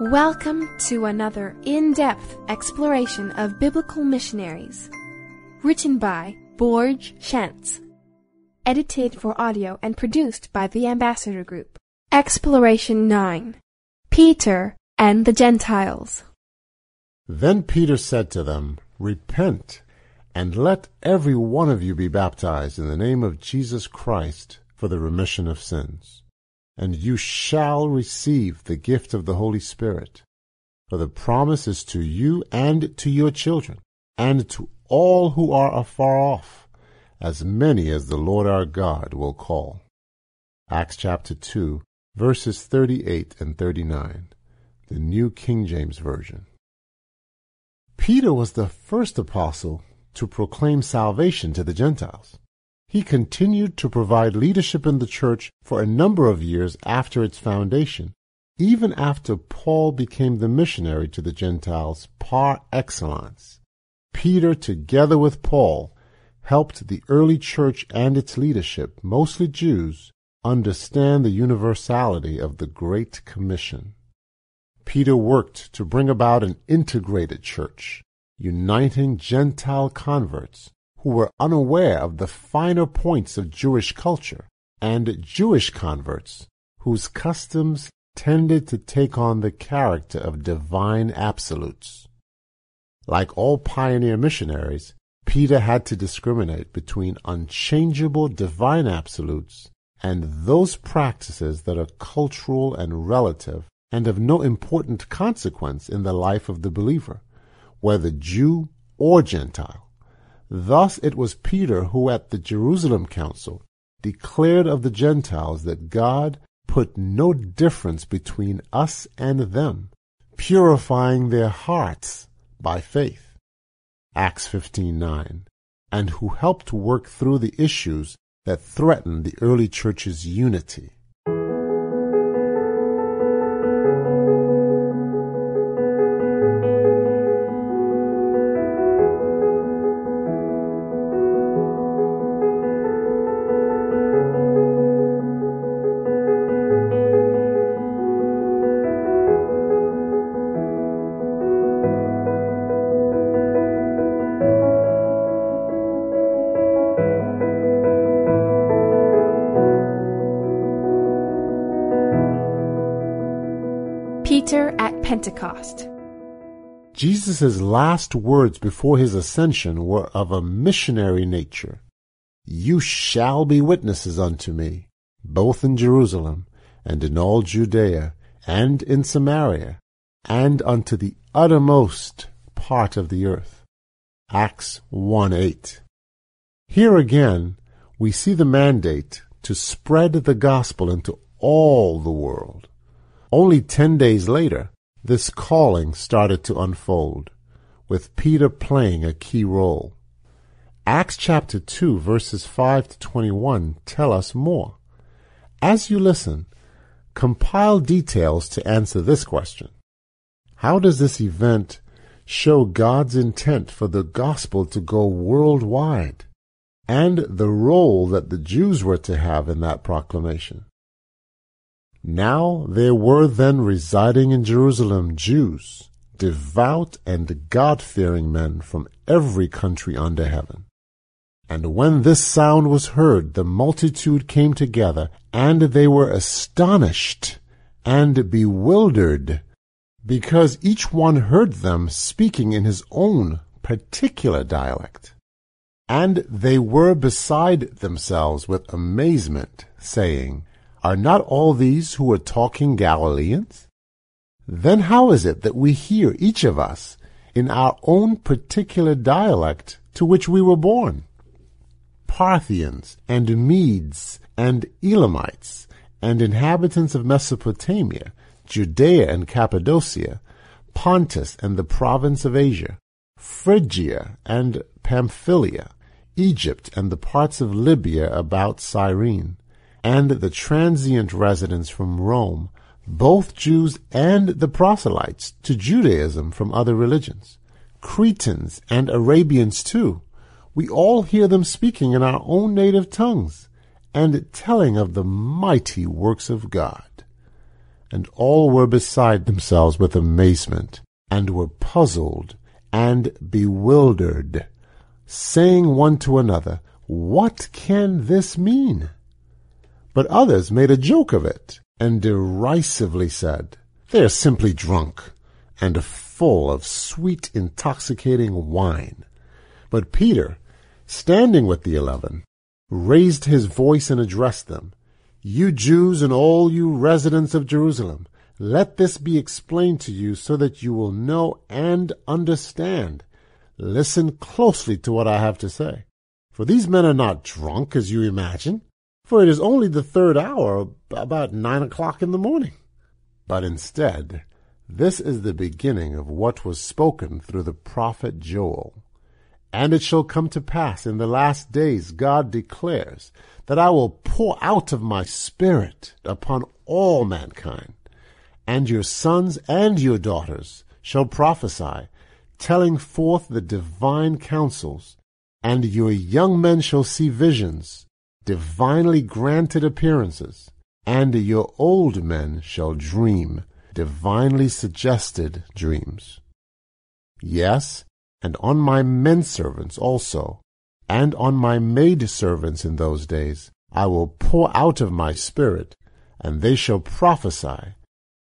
Welcome to another in depth exploration of biblical missionaries. Written by Borge Schantz. Edited for audio and produced by the Ambassador Group. Exploration 9 Peter and the Gentiles. Then Peter said to them, Repent, and let every one of you be baptized in the name of Jesus Christ for the remission of sins and you shall receive the gift of the Holy Spirit. For the promise is to you and to your children, and to all who are afar off, as many as the Lord our God will call. Acts chapter 2, verses 38 and 39, the New King James Version. Peter was the first apostle to proclaim salvation to the Gentiles. He continued to provide leadership in the church for a number of years after its foundation, even after Paul became the missionary to the Gentiles par excellence. Peter, together with Paul, helped the early church and its leadership, mostly Jews, understand the universality of the Great Commission. Peter worked to bring about an integrated church, uniting Gentile converts who were unaware of the finer points of Jewish culture, and Jewish converts whose customs tended to take on the character of divine absolutes. Like all pioneer missionaries, Peter had to discriminate between unchangeable divine absolutes and those practices that are cultural and relative and of no important consequence in the life of the believer, whether Jew or Gentile. Thus it was Peter who at the Jerusalem Council declared of the Gentiles that God put no difference between us and them, purifying their hearts by faith. Acts 15:9, and who helped work through the issues that threatened the early church's unity. Pentecost. Jesus' last words before his ascension were of a missionary nature. You shall be witnesses unto me, both in Jerusalem, and in all Judea, and in Samaria, and unto the uttermost part of the earth. Acts 1 8. Here again, we see the mandate to spread the gospel into all the world. Only ten days later, this calling started to unfold, with Peter playing a key role. Acts chapter 2 verses 5 to 21 tell us more. As you listen, compile details to answer this question. How does this event show God's intent for the gospel to go worldwide and the role that the Jews were to have in that proclamation? Now there were then residing in Jerusalem Jews, devout and God-fearing men from every country under heaven. And when this sound was heard, the multitude came together, and they were astonished and bewildered, because each one heard them speaking in his own particular dialect. And they were beside themselves with amazement, saying, are not all these who are talking Galileans? Then how is it that we hear each of us in our own particular dialect to which we were born? Parthians and Medes and Elamites and inhabitants of Mesopotamia, Judea and Cappadocia, Pontus and the province of Asia, Phrygia and Pamphylia, Egypt and the parts of Libya about Cyrene, and the transient residents from Rome, both Jews and the proselytes to Judaism from other religions, Cretans and Arabians too. We all hear them speaking in our own native tongues and telling of the mighty works of God. And all were beside themselves with amazement, and were puzzled and bewildered, saying one to another, What can this mean? But others made a joke of it, and derisively said, They are simply drunk, and full of sweet intoxicating wine. But Peter, standing with the eleven, raised his voice and addressed them, You Jews and all you residents of Jerusalem, let this be explained to you so that you will know and understand. Listen closely to what I have to say. For these men are not drunk as you imagine, for it is only the third hour, about nine o'clock in the morning. But instead, this is the beginning of what was spoken through the prophet Joel. And it shall come to pass in the last days, God declares, that I will pour out of my Spirit upon all mankind, and your sons and your daughters shall prophesy, telling forth the divine counsels, and your young men shall see visions, divinely granted appearances, and your old men shall dream divinely suggested dreams. Yes, and on my men servants also, and on my maid servants in those days, I will pour out of my spirit, and they shall prophesy,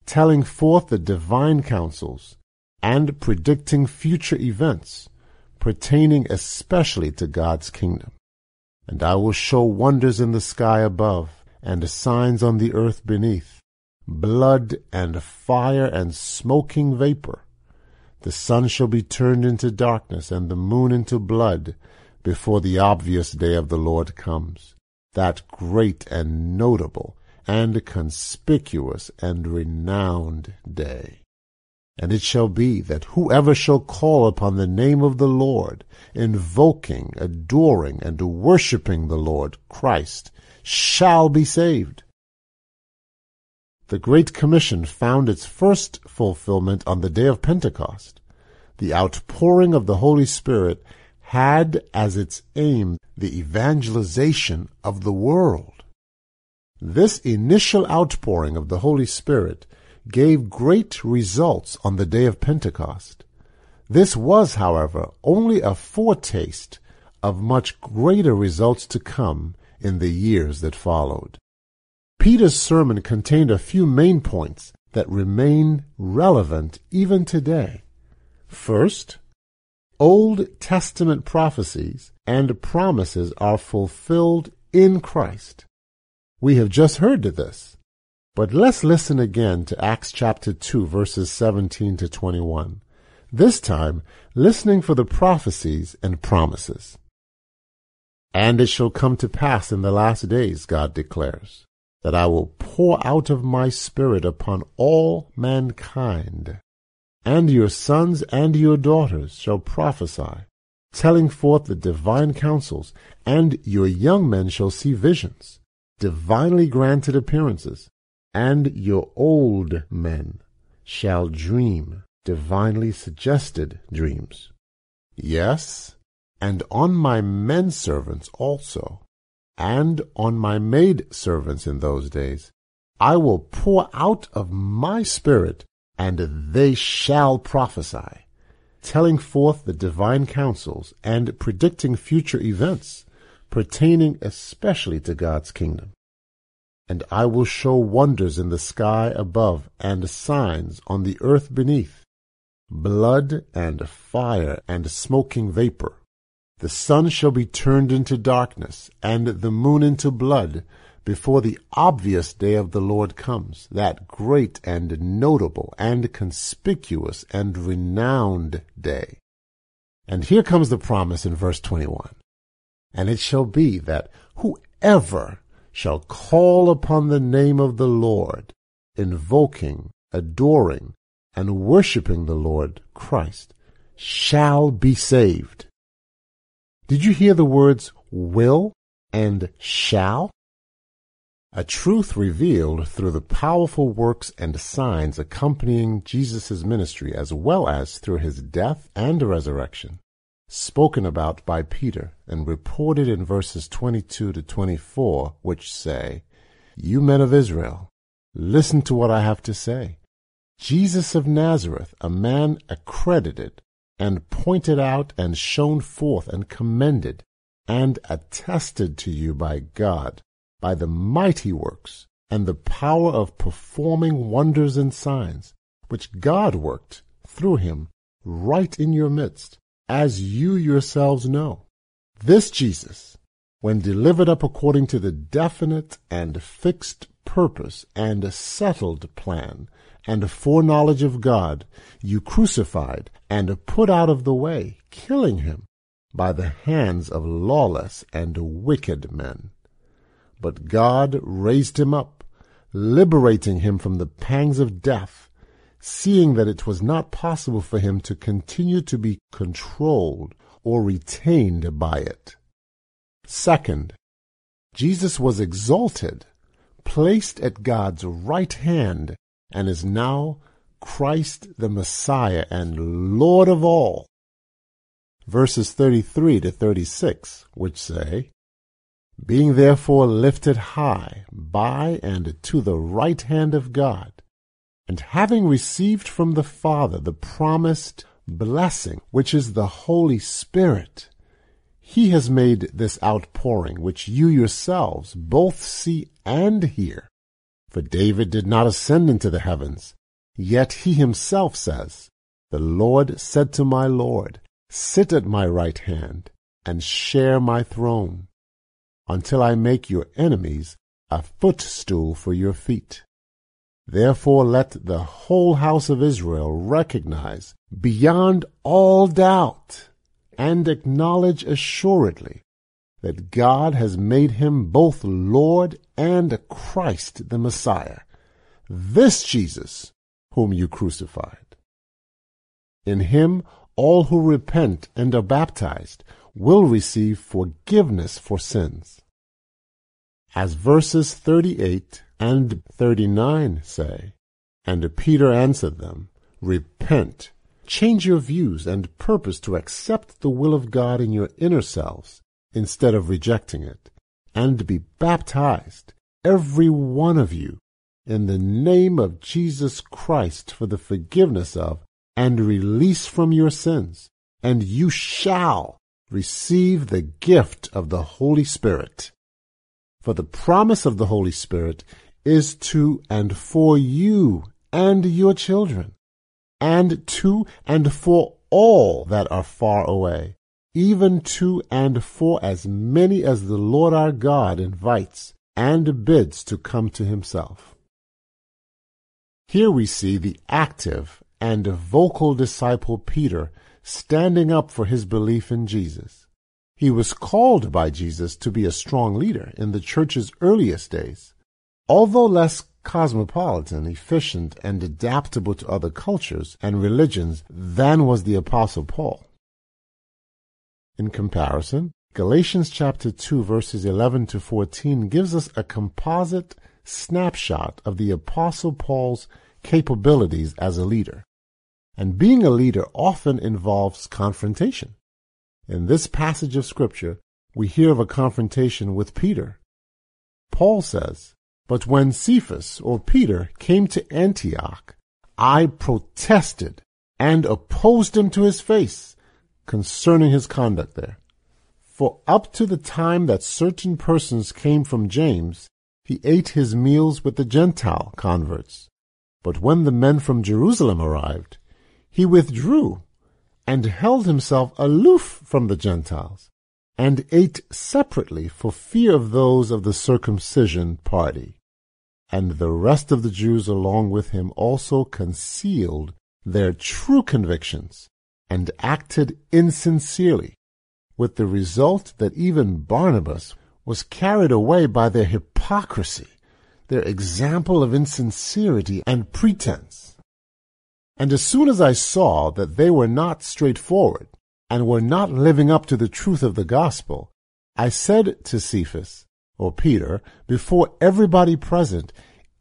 telling forth the divine counsels, and predicting future events, pertaining especially to God's kingdom. And I will show wonders in the sky above, and signs on the earth beneath, blood and fire and smoking vapor. The sun shall be turned into darkness and the moon into blood before the obvious day of the Lord comes, that great and notable and conspicuous and renowned day. And it shall be that whoever shall call upon the name of the Lord, invoking, adoring, and worshipping the Lord Christ, shall be saved the Great Commission found its first fulfillment on the day of Pentecost. The outpouring of the Holy Spirit had as its aim the evangelization of the world. This initial outpouring of the Holy Spirit gave great results on the day of Pentecost. This was, however, only a foretaste of much greater results to come in the years that followed. Peter's sermon contained a few main points that remain relevant even today. First, Old Testament prophecies and promises are fulfilled in Christ. We have just heard to this, but let's listen again to Acts chapter 2 verses 17 to 21. This time, listening for the prophecies and promises. And it shall come to pass in the last days, God declares that I will pour out of my Spirit upon all mankind. And your sons and your daughters shall prophesy, telling forth the divine counsels, and your young men shall see visions, divinely granted appearances, and your old men shall dream divinely suggested dreams. Yes, and on my men servants also and on my maid servants in those days. I will pour out of my spirit, and they shall prophesy, telling forth the divine counsels and predicting future events pertaining especially to God's kingdom. And I will show wonders in the sky above and signs on the earth beneath, blood and fire and smoking vapor. The sun shall be turned into darkness, and the moon into blood, before the obvious day of the Lord comes, that great and notable and conspicuous and renowned day. And here comes the promise in verse 21. And it shall be that whoever shall call upon the name of the Lord, invoking, adoring, and worshiping the Lord Christ, shall be saved. Did you hear the words will and shall? A truth revealed through the powerful works and signs accompanying Jesus' ministry as well as through his death and resurrection, spoken about by Peter and reported in verses 22 to 24, which say, You men of Israel, Listen to what I have to say. Jesus of Nazareth, a man accredited and pointed out and shown forth and commended and attested to you by God by the mighty works and the power of performing wonders and signs, which God worked through him right in your midst, as you yourselves know. This Jesus, when delivered up according to the definite and fixed purpose and settled plan and foreknowledge of God, you crucified and put out of the way, killing him by the hands of lawless and wicked men. But God raised him up, liberating him from the pangs of death, seeing that it was not possible for him to continue to be controlled or retained by it. Second, Jesus was exalted, placed at God's right hand, and is now Christ the Messiah and Lord of all. Verses 33 to 36, which say, being therefore lifted high by and to the right hand of God, and having received from the Father the promised blessing, which is the Holy Spirit, he has made this outpouring, which you yourselves both see and hear. For David did not ascend into the heavens, yet he himself says, The Lord said to my Lord, Sit at my right hand, and share my throne until I make your enemies a footstool for your feet. Therefore let the whole house of Israel recognize beyond all doubt and acknowledge assuredly that God has made him both Lord and Christ the Messiah, this Jesus whom you crucified. In him all who repent and are baptized will receive forgiveness for sins. As verses 38 and 39 say, And Peter answered them, Repent, change your views and purpose to accept the will of God in your inner selves instead of rejecting it, and be baptized, every one of you, in the name of Jesus Christ for the forgiveness of and release from your sins, and you shall receive the gift of the Holy Spirit. For the promise of the Holy Spirit is to and for you and your children, and to and for all that are far away, even to and for as many as the Lord our God invites and bids to come to himself. Here we see the active and vocal disciple Peter standing up for his belief in Jesus. He was called by Jesus to be a strong leader in the church's earliest days. Although less cosmopolitan, efficient, and adaptable to other cultures and religions than was the Apostle Paul. In comparison, Galatians chapter 2 verses 11 to 14 gives us a composite snapshot of the Apostle Paul's capabilities as a leader. And being a leader often involves confrontation. In this passage of Scripture, we hear of a confrontation with Peter. Paul says, But when Cephas or Peter came to Antioch, I protested and opposed him to his face concerning his conduct there. For up to the time that certain persons came from James, he ate his meals with the Gentile converts. But when the men from Jerusalem arrived, he withdrew and held himself aloof from the Gentiles, and ate separately for fear of those of the circumcision party. And the rest of the Jews along with him also concealed their true convictions and acted insincerely, with the result that even Barnabas was carried away by their hypocrisy, their example of insincerity and pretense. And as soon as I saw that they were not straightforward and were not living up to the truth of the gospel, I said to Cephas, or Peter, before everybody present,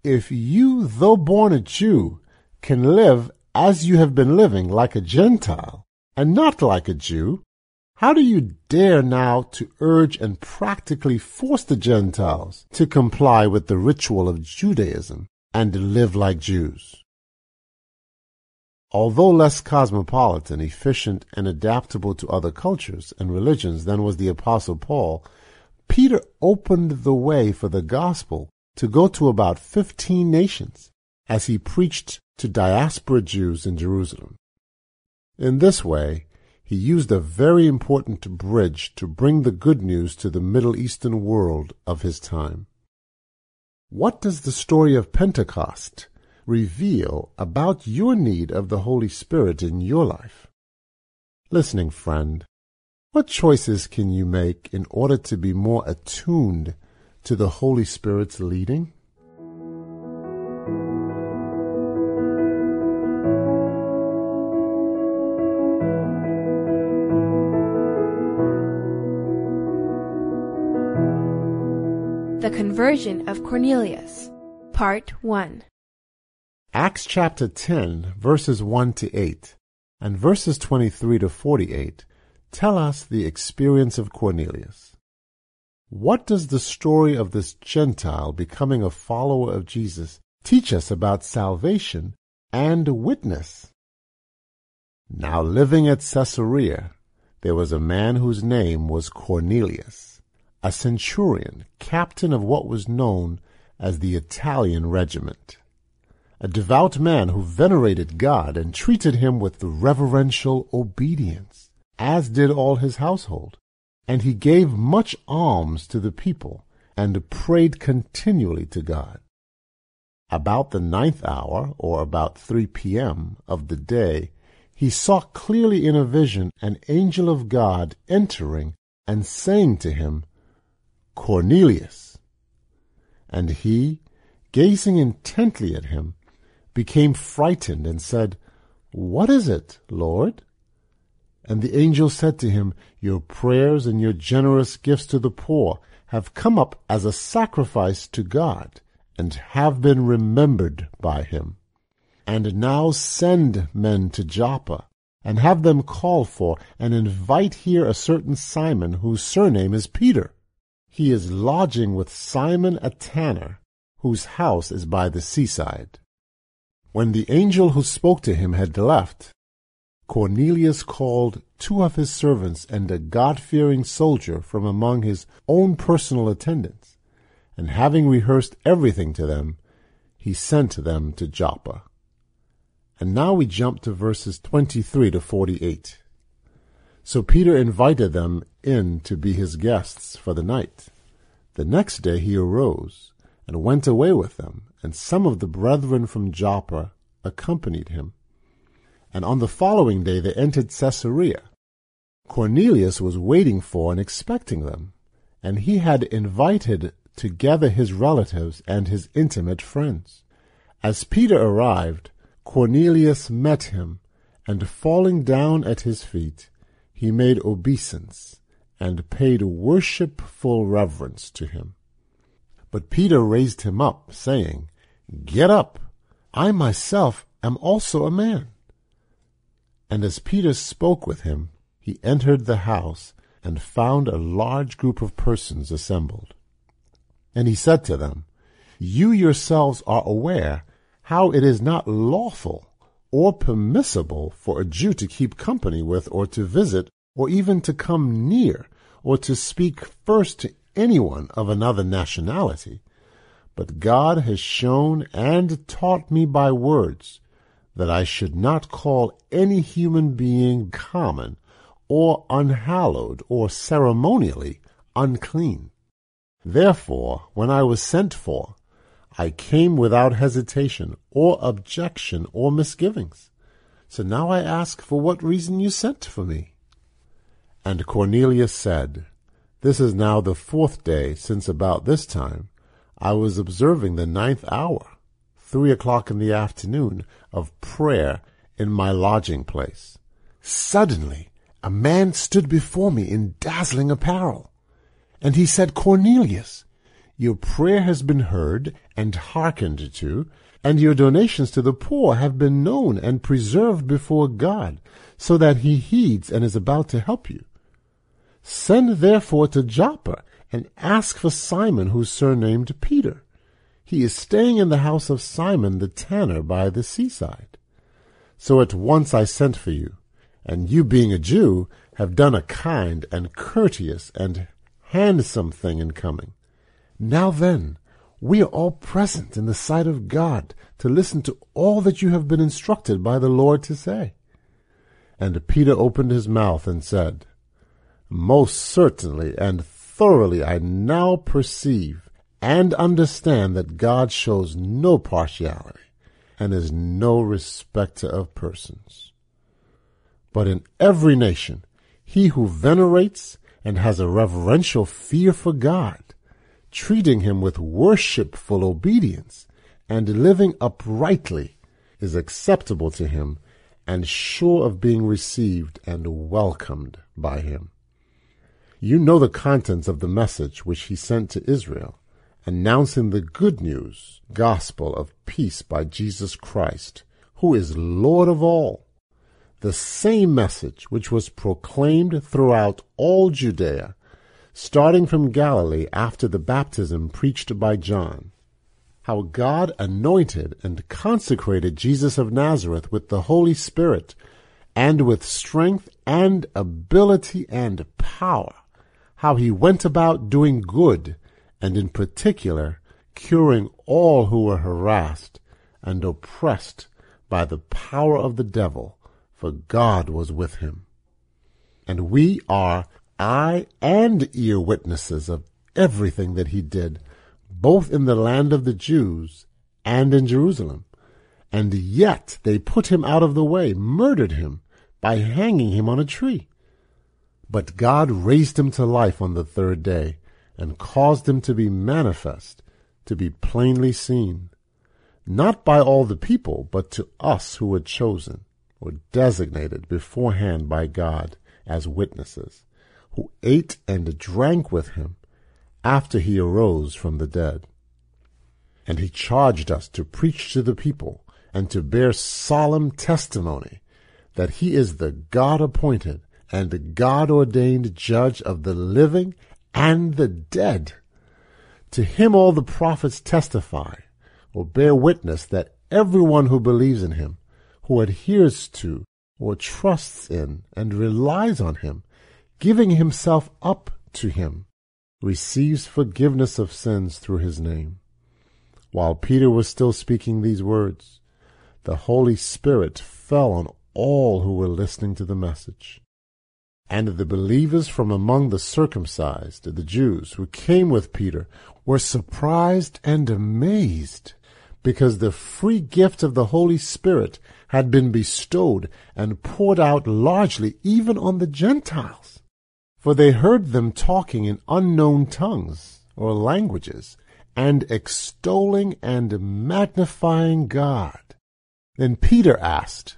if you, though born a Jew, can live as you have been living like a Gentile and not like a Jew, how do you dare now to urge and practically force the Gentiles to comply with the ritual of Judaism and to live like Jews. Although less cosmopolitan, efficient, and adaptable to other cultures and religions than was the Apostle Paul, Peter opened the way for the gospel to go to about 15 nations as he preached to diaspora Jews in Jerusalem. In this way, he used a very important bridge to bring the good news to the Middle Eastern world of his time. What does the story of Pentecost reveal about your need of the Holy Spirit in your life? Listening friend, what choices can you make in order to be more attuned to the Holy Spirit's leading? The Conversion of Cornelius, Part 1. Acts chapter 10, verses 1 to 8, and verses 23 to 48 tell us the experience of Cornelius. What does the story of this Gentile becoming a follower of Jesus teach us about salvation and witness? Now living at Caesarea, there was a man whose name was Cornelius a centurion, captain of what was known as the Italian regiment. A devout man who venerated God and treated him with reverential obedience, as did all his household. And he gave much alms to the people, and prayed continually to God. About the ninth hour, or about three p.m. of the day, he saw clearly in a vision an angel of God entering and saying to him, Cornelius. And he, gazing intently at him, became frightened and said, What is it, Lord? And the angel said to him, Your prayers and your generous gifts to the poor have come up as a sacrifice to God, and have been remembered by him. And now send men to Joppa, and have them call for and invite here a certain Simon, whose surname is Peter he is lodging with Simon a tanner, whose house is by the seaside. When the angel who spoke to him had left, Cornelius called two of his servants and a God-fearing soldier from among his own personal attendants, and having rehearsed everything to them, he sent them to Joppa. And now we jump to verses 23 to 48. So Peter invited them in to be his guests for the night. The next day he arose and went away with them, and some of the brethren from Joppa accompanied him. And on the following day they entered Caesarea. Cornelius was waiting for and expecting them, and he had invited together his relatives and his intimate friends. As Peter arrived, Cornelius met him, and falling down at his feet, he made obeisance and paid worshipful reverence to him. But Peter raised him up, saying, Get up, I myself am also a man. And as Peter spoke with him, he entered the house and found a large group of persons assembled. And he said to them, You yourselves are aware how it is not lawful or permissible for a Jew to keep company with or to visit or even to come near or to speak first to anyone of another nationality. But God has shown and taught me by words that I should not call any human being common or unhallowed or ceremonially unclean. Therefore, when I was sent for, I came without hesitation or objection or misgivings. So now I ask for what reason you sent for me. And Cornelius said, This is now the fourth day since about this time I was observing the ninth hour, three o'clock in the afternoon, of prayer in my lodging place. Suddenly a man stood before me in dazzling apparel, and he said, Cornelius, your prayer has been heard and hearkened to, and your donations to the poor have been known and preserved before God, so that he heeds and is about to help you. Send therefore to Joppa and ask for Simon, who's surnamed Peter. He is staying in the house of Simon the tanner by the seaside. So at once I sent for you, and you being a Jew have done a kind and courteous and handsome thing in coming. Now then, we are all present in the sight of God to listen to all that you have been instructed by the Lord to say. And Peter opened his mouth and said, Most certainly and thoroughly I now perceive and understand that God shows no partiality and is no respecter of persons. But in every nation, he who venerates and has a reverential fear for God, treating him with worshipful obedience and living uprightly, is acceptable to him and sure of being received and welcomed by him. You know the contents of the message which he sent to Israel announcing the good news, gospel of peace by Jesus Christ, who is Lord of all. The same message which was proclaimed throughout all Judea, starting from Galilee after the baptism preached by John. How God anointed and consecrated Jesus of Nazareth with the Holy Spirit and with strength and ability and power. How he went about doing good and in particular curing all who were harassed and oppressed by the power of the devil, for God was with him. And we are eye and ear witnesses of everything that he did, both in the land of the Jews and in Jerusalem. And yet they put him out of the way, murdered him by hanging him on a tree. But God raised him to life on the third day and caused him to be manifest, to be plainly seen, not by all the people, but to us who were chosen, or designated beforehand by God as witnesses, who ate and drank with him after he arose from the dead. And he charged us to preach to the people and to bear solemn testimony that he is the God appointed and the God ordained judge of the living and the dead. To him all the prophets testify or bear witness that everyone who believes in him, who adheres to or trusts in and relies on him, giving himself up to him, receives forgiveness of sins through his name. While Peter was still speaking these words, the Holy Spirit fell on all who were listening to the message. And the believers from among the circumcised, the Jews, who came with Peter, were surprised and amazed, because the free gift of the Holy Spirit had been bestowed and poured out largely even on the Gentiles. For they heard them talking in unknown tongues or languages, and extolling and magnifying God. Then Peter asked,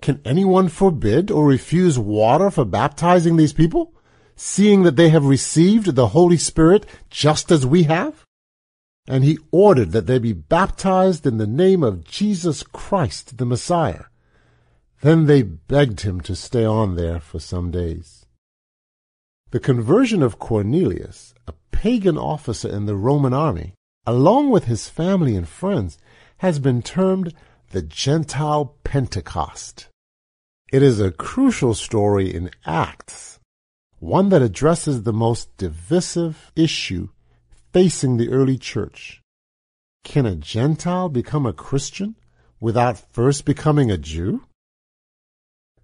can anyone forbid or refuse water for baptizing these people, seeing that they have received the Holy Spirit just as we have? And he ordered that they be baptized in the name of Jesus Christ the Messiah. Then they begged him to stay on there for some days. The conversion of Cornelius, a pagan officer in the Roman army, along with his family and friends, has been termed the Gentile Pentecost. It is a crucial story in Acts, one that addresses the most divisive issue facing the early church. Can a Gentile become a Christian without first becoming a Jew?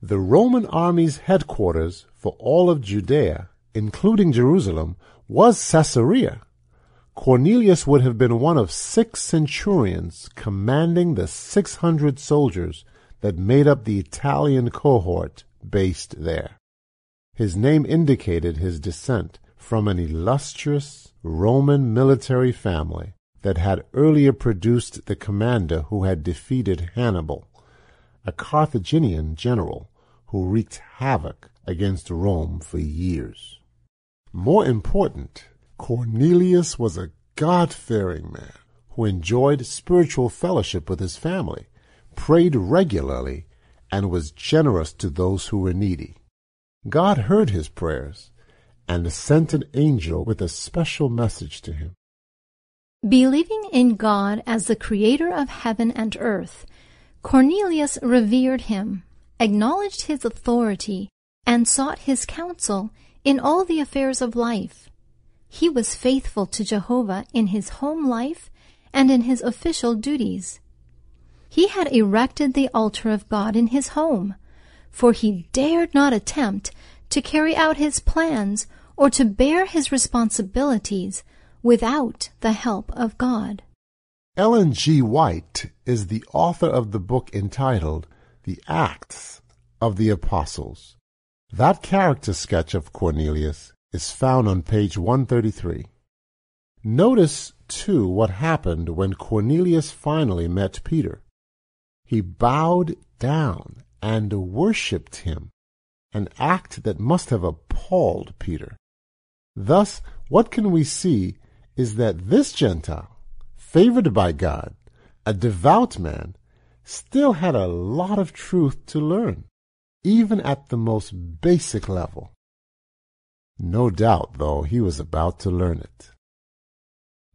The Roman army's headquarters for all of Judea, including Jerusalem, was Caesarea. Cornelius would have been one of six centurions commanding the 600 soldiers that made up the Italian cohort based there. His name indicated his descent from an illustrious Roman military family that had earlier produced the commander who had defeated Hannibal, a Carthaginian general who wreaked havoc against Rome for years. More important, Cornelius was a God-fearing man who enjoyed spiritual fellowship with his family, prayed regularly, and was generous to those who were needy. God heard his prayers and sent an angel with a special message to him. Believing in God as the creator of heaven and earth, Cornelius revered him, acknowledged his authority, and sought his counsel in all the affairs of life. He was faithful to Jehovah in his home life and in his official duties. He had erected the altar of God in his home, for he dared not attempt to carry out his plans or to bear his responsibilities without the help of God. Ellen G. White is the author of the book entitled The Acts of the Apostles. That character sketch of Cornelius is found on page 133. Notice, too, what happened when Cornelius finally met Peter. He bowed down and worshipped him, an act that must have appalled Peter. Thus, what can we see is that this Gentile, favored by God, a devout man, still had a lot of truth to learn, even at the most basic level. No doubt, though, he was about to learn it.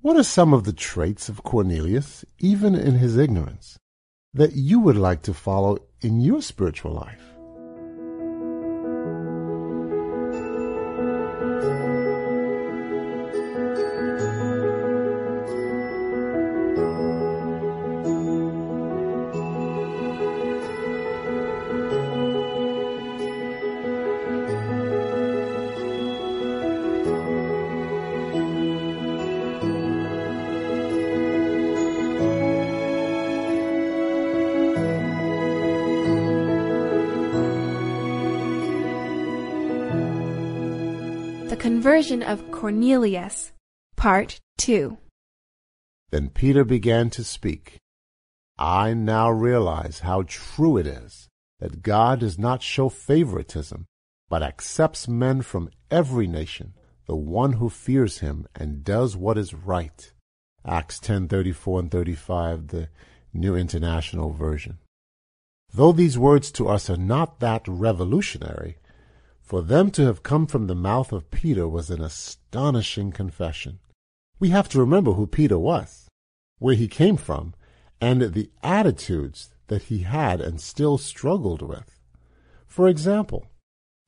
What are some of the traits of Cornelius, even in his ignorance, that you would like to follow in your spiritual life? Conversion of Cornelius, Part 2. Then Peter began to speak. I now realize how true it is that God does not show favoritism, but accepts men from every nation, the one who fears him and does what is right. Acts 10:34 and 35, the New International Version. Though these words to us are not that revolutionary, for them to have come from the mouth of Peter was an astonishing confession. We have to remember who Peter was, where he came from, and the attitudes that he had and still struggled with. For example,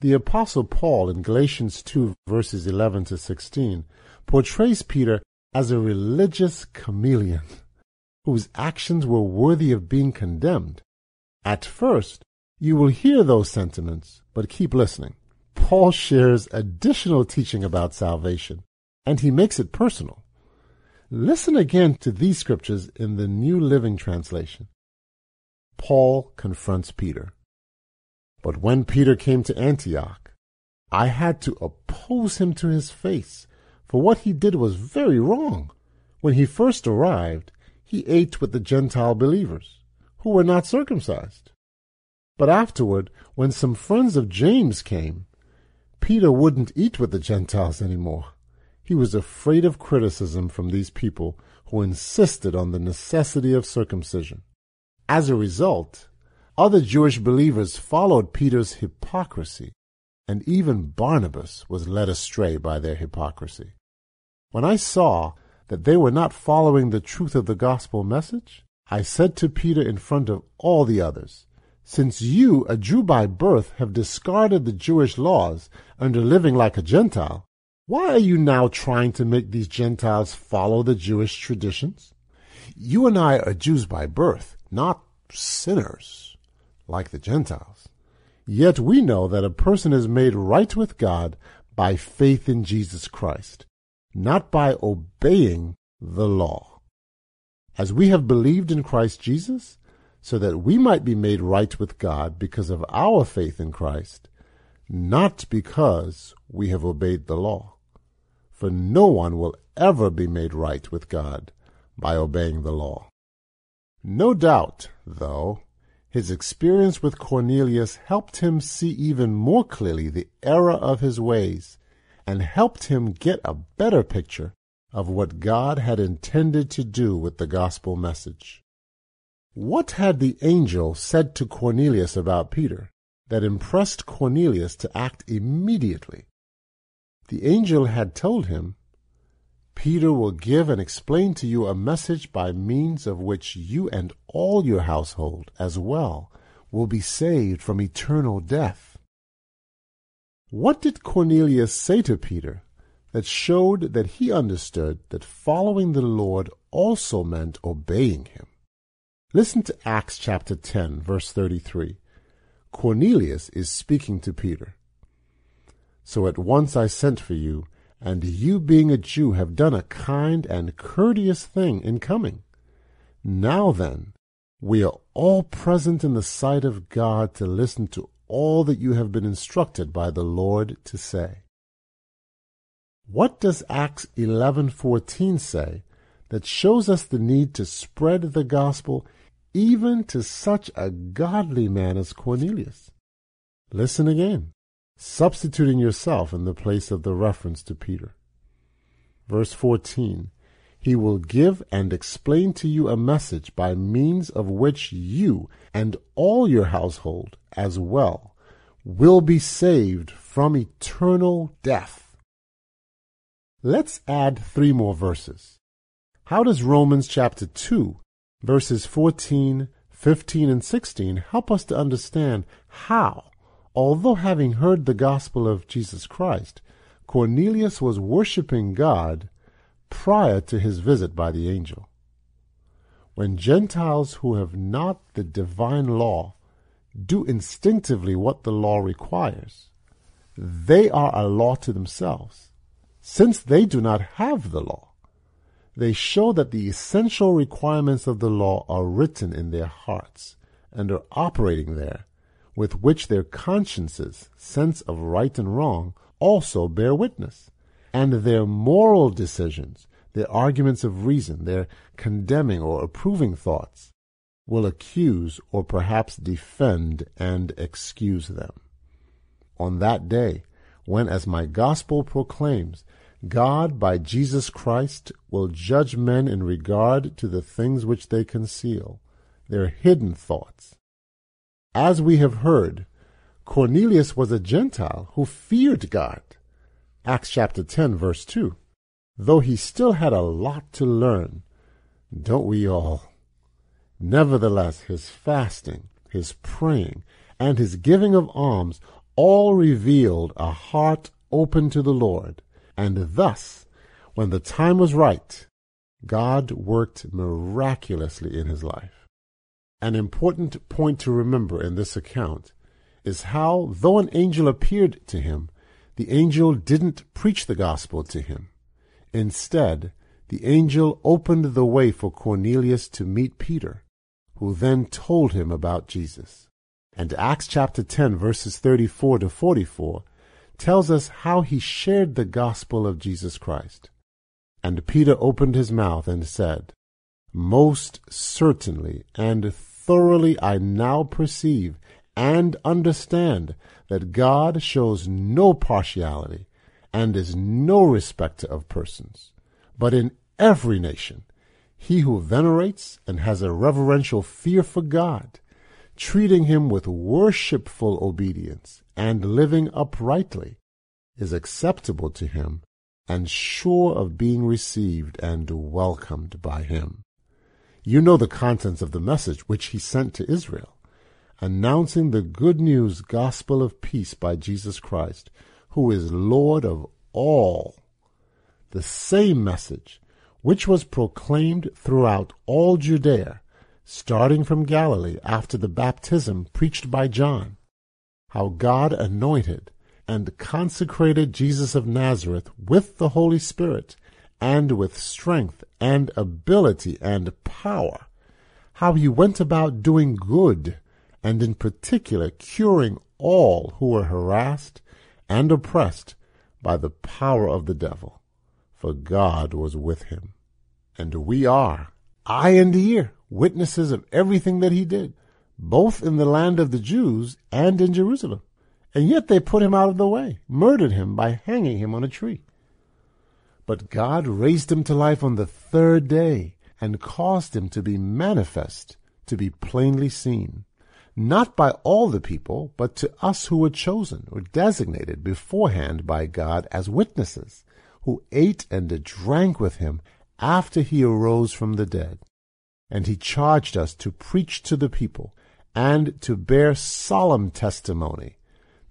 the Apostle Paul in Galatians 2 verses 11 to 16 portrays Peter as a religious chameleon whose actions were worthy of being condemned. At first, you will hear those sentiments, but keep listening. Paul shares additional teaching about salvation, and he makes it personal. Listen again to these scriptures in the New Living Translation. Paul confronts Peter. But when Peter came to Antioch, I had to oppose him to his face, for what he did was very wrong. When he first arrived, he ate with the Gentile believers, who were not circumcised. But afterward, when some friends of James came, Peter wouldn't eat with the Gentiles anymore. He was afraid of criticism from these people who insisted on the necessity of circumcision. As a result, other Jewish believers followed Peter's hypocrisy, and even Barnabas was led astray by their hypocrisy. When I saw that they were not following the truth of the gospel message, I said to Peter in front of all the others, Since you, a Jew by birth, have discarded the Jewish laws and are living like a Gentile, why are you now trying to make these Gentiles follow the Jewish traditions? You and I are Jews by birth, not sinners like the Gentiles. Yet we know that a person is made right with God by faith in Jesus Christ, not by obeying the law. As we have believed in Christ Jesus, so that we might be made right with God because of our faith in Christ, not because we have obeyed the law. For no one will ever be made right with God by obeying the law. No doubt, though, his experience with Cornelius helped him see even more clearly the error of his ways and helped him get a better picture of what God had intended to do with the gospel message. What had the angel said to Cornelius about Peter that impressed Cornelius to act immediately? The angel had told him, Peter will give and explain to you a message by means of which you and all your household as well will be saved from eternal death. What did Cornelius say to Peter that showed that he understood that following the Lord also meant obeying him? Listen to Acts chapter 10, verse 33. Cornelius is speaking to Peter. So at once I sent for you, and you being a Jew have done a kind and courteous thing in coming. Now then, we are all present in the sight of God to listen to all that you have been instructed by the Lord to say. What does Acts 11:14 say that shows us the need to spread the gospel even to such a godly man as Cornelius? Listen again substituting yourself in the place of the reference to Peter. Verse 14 He will give and explain to you a message by means of which you and all your household as well will be saved from eternal death. Let's add three more verses. How does Romans chapter 2, verses 14, 15, and 16 help us to understand how Although having heard the gospel of Jesus Christ, Cornelius was worshiping God prior to his visit by the angel. When Gentiles who have not the divine law do instinctively what the law requires, they are a law to themselves. Since they do not have the law, they show that the essential requirements of the law are written in their hearts and are operating there with which their consciences' sense of right and wrong also bear witness, and their moral decisions, their arguments of reason, their condemning or approving thoughts, will accuse or perhaps defend and excuse them. On that day, when, as my gospel proclaims, God by Jesus Christ will judge men in regard to the things which they conceal, their hidden thoughts, as we have heard, Cornelius was a Gentile who feared God. Acts chapter 10, verse 2. Though he still had a lot to learn, don't we all? Nevertheless, his fasting, his praying, and his giving of alms all revealed a heart open to the Lord, and thus, when the time was right, God worked miraculously in his life. An important point to remember in this account is how, though an angel appeared to him, the angel didn't preach the gospel to him. Instead, the angel opened the way for Cornelius to meet Peter, who then told him about Jesus. And Acts chapter 10 verses 34 to 44 tells us how he shared the gospel of Jesus Christ. And Peter opened his mouth and said, Most certainly and thoroughly I now perceive and understand that God shows no partiality and is no respecter of persons, but in every nation he who venerates and has a reverential fear for God, treating him with worshipful obedience and living uprightly, is acceptable to him and sure of being received and welcomed by him. You know the contents of the message which he sent to Israel, announcing the good news gospel of peace by Jesus Christ, who is Lord of all. The same message which was proclaimed throughout all Judea, starting from Galilee after the baptism preached by John, how God anointed and consecrated Jesus of Nazareth with the Holy Spirit and with strength and ability and power, how he went about doing good, and in particular curing all who were harassed and oppressed by the power of the devil, for God was with him. And we are, eye and ear, witnesses of everything that he did, both in the land of the Jews and in Jerusalem. And yet they put him out of the way, murdered him by hanging him on a tree. But God raised him to life on the third day and caused him to be manifest, to be plainly seen, not by all the people, but to us who were chosen or designated beforehand by God as witnesses, who ate and drank with him after he arose from the dead. And he charged us to preach to the people and to bear solemn testimony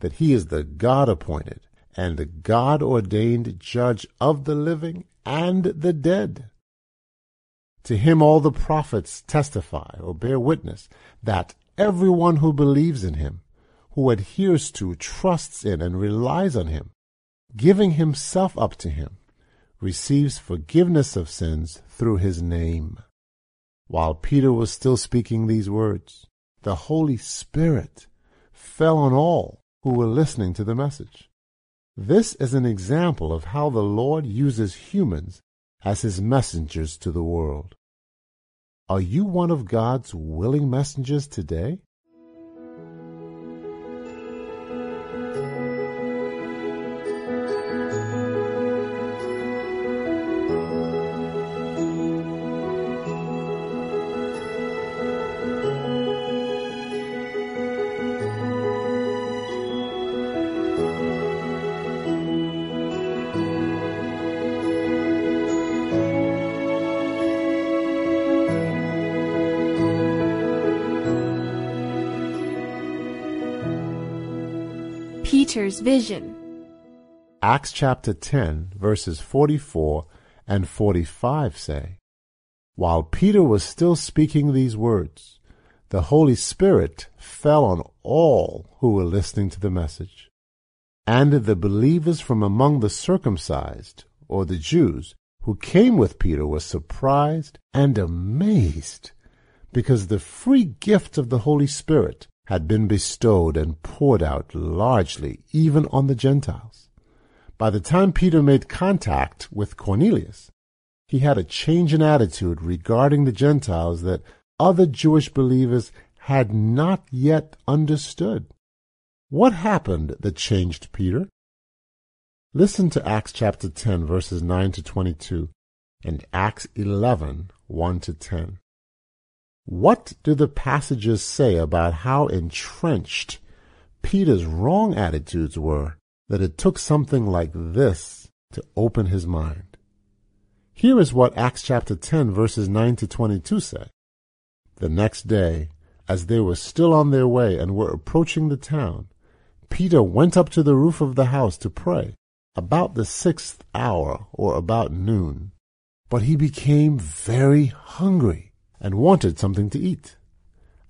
that he is the God appointed and the God ordained judge of the living and the dead. To him all the prophets testify or bear witness that everyone who believes in him, who adheres to, trusts in, and relies on him, giving himself up to him, receives forgiveness of sins through his name. While Peter was still speaking these words, the Holy Spirit fell on all who were listening to the message. This is an example of how the Lord uses humans as his messengers to the world. Are you one of God's willing messengers today? Vision. Acts chapter 10, verses 44 and 45 say, While Peter was still speaking these words, the Holy Spirit fell on all who were listening to the message. And the believers from among the circumcised, or the Jews, who came with Peter were surprised and amazed, because the free gift of the Holy Spirit had been bestowed and poured out largely even on the Gentiles. By the time Peter made contact with Cornelius, he had a change in attitude regarding the Gentiles that other Jewish believers had not yet understood. What happened that changed Peter? Listen to Acts chapter 10 verses 9 to 22 and Acts 11 1 to 10. What do the passages say about how entrenched Peter's wrong attitudes were that it took something like this to open his mind? Here is what Acts chapter 10 verses 9 to 22 say. The next day, as they were still on their way and were approaching the town, Peter went up to the roof of the house to pray about the sixth hour or about noon. But he became very hungry and wanted something to eat.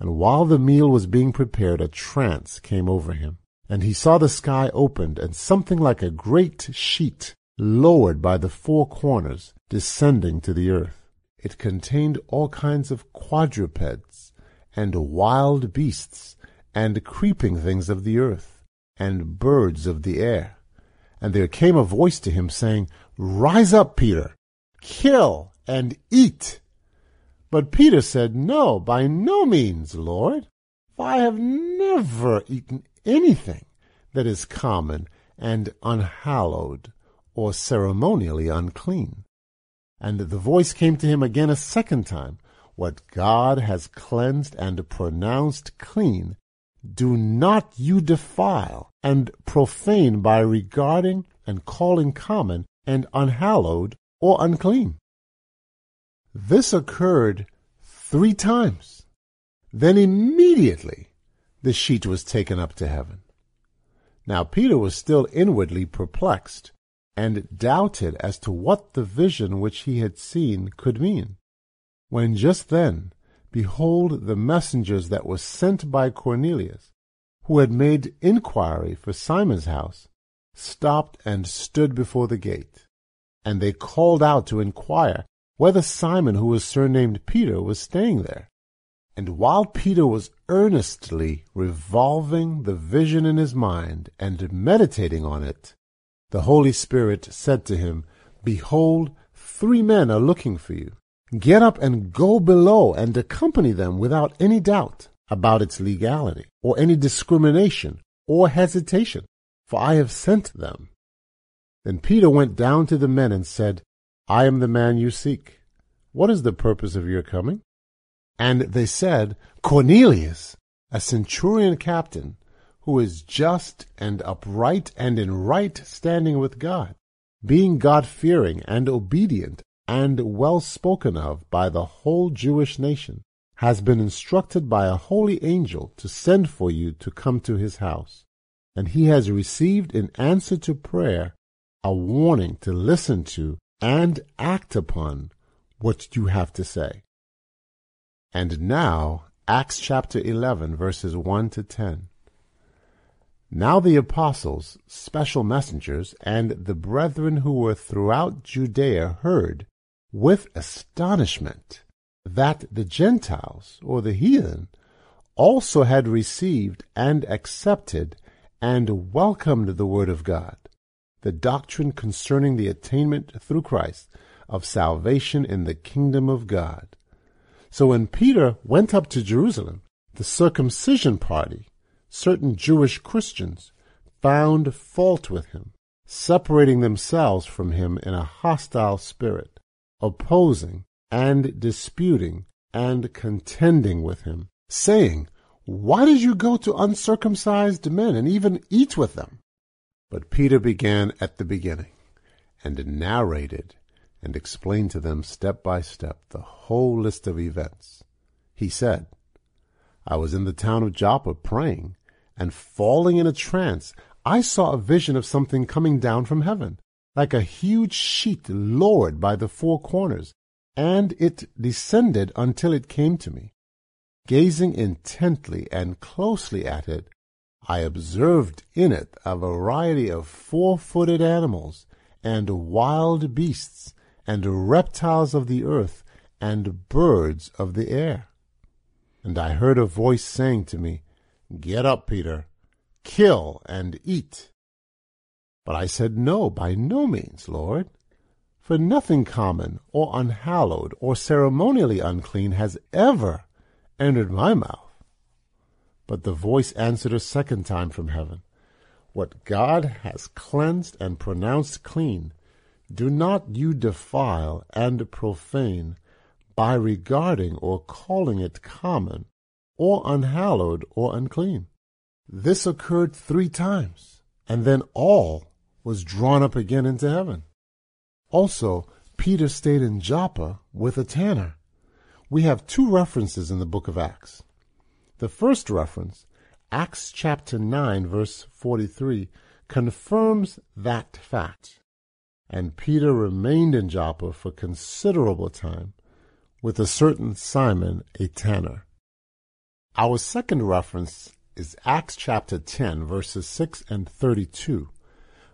And while the meal was being prepared, a trance came over him, and he saw the sky opened and something like a great sheet lowered by the four corners descending to the earth. It contained all kinds of quadrupeds and wild beasts and creeping things of the earth and birds of the air. And there came a voice to him saying, Rise up, Peter, kill and eat. But Peter said, No, by no means, Lord, for I have never eaten anything that is common and unhallowed or ceremonially unclean. And the voice came to him again a second time, What God has cleansed and pronounced clean, do not you defile and profane by regarding and calling common and unhallowed or unclean. This occurred three times. Then immediately the sheet was taken up to heaven. Now Peter was still inwardly perplexed and doubted as to what the vision which he had seen could mean. When just then, behold, the messengers that were sent by Cornelius, who had made inquiry for Simon's house, stopped and stood before the gate. And they called out to inquire whether Simon, who was surnamed Peter, was staying there. And while Peter was earnestly revolving the vision in his mind and meditating on it, the Holy Spirit said to him, Behold, three men are looking for you. Get up and go below and accompany them without any doubt about its legality, or any discrimination, or hesitation, for I have sent them. Then Peter went down to the men and said, I am the man you seek. What is the purpose of your coming? And they said, Cornelius, a centurion captain, who is just and upright and in right standing with God, being God fearing and obedient and well spoken of by the whole Jewish nation, has been instructed by a holy angel to send for you to come to his house. And he has received in answer to prayer a warning to listen to and act upon what you have to say. And now, Acts chapter 11, verses 1 to 10. Now the apostles, special messengers, and the brethren who were throughout Judea heard, with astonishment, that the Gentiles, or the heathen, also had received and accepted and welcomed the word of God, the doctrine concerning the attainment through Christ of salvation in the kingdom of God. So when Peter went up to Jerusalem, the circumcision party, certain Jewish Christians found fault with him, separating themselves from him in a hostile spirit, opposing and disputing and contending with him, saying, Why did you go to uncircumcised men and even eat with them? But Peter began at the beginning and narrated and explained to them step by step the whole list of events. He said, I was in the town of Joppa praying, and falling in a trance, I saw a vision of something coming down from heaven, like a huge sheet lowered by the four corners, and it descended until it came to me. Gazing intently and closely at it, I observed in it a variety of four-footed animals, and wild beasts, and reptiles of the earth, and birds of the air. And I heard a voice saying to me, Get up, Peter, kill and eat. But I said, No, by no means, Lord. For nothing common or unhallowed or ceremonially unclean has ever entered my mouth. But the voice answered a second time from heaven, What God has cleansed and pronounced clean, do not you defile and profane by regarding or calling it common or unhallowed or unclean. This occurred three times, and then all was drawn up again into heaven. Also, Peter stayed in Joppa with a tanner. We have two references in the book of Acts. The first reference, Acts chapter 9, verse 43, confirms that fact. And Peter remained in Joppa for considerable time with a certain Simon, a tanner. Our second reference is Acts chapter 10, verses 6 and 32.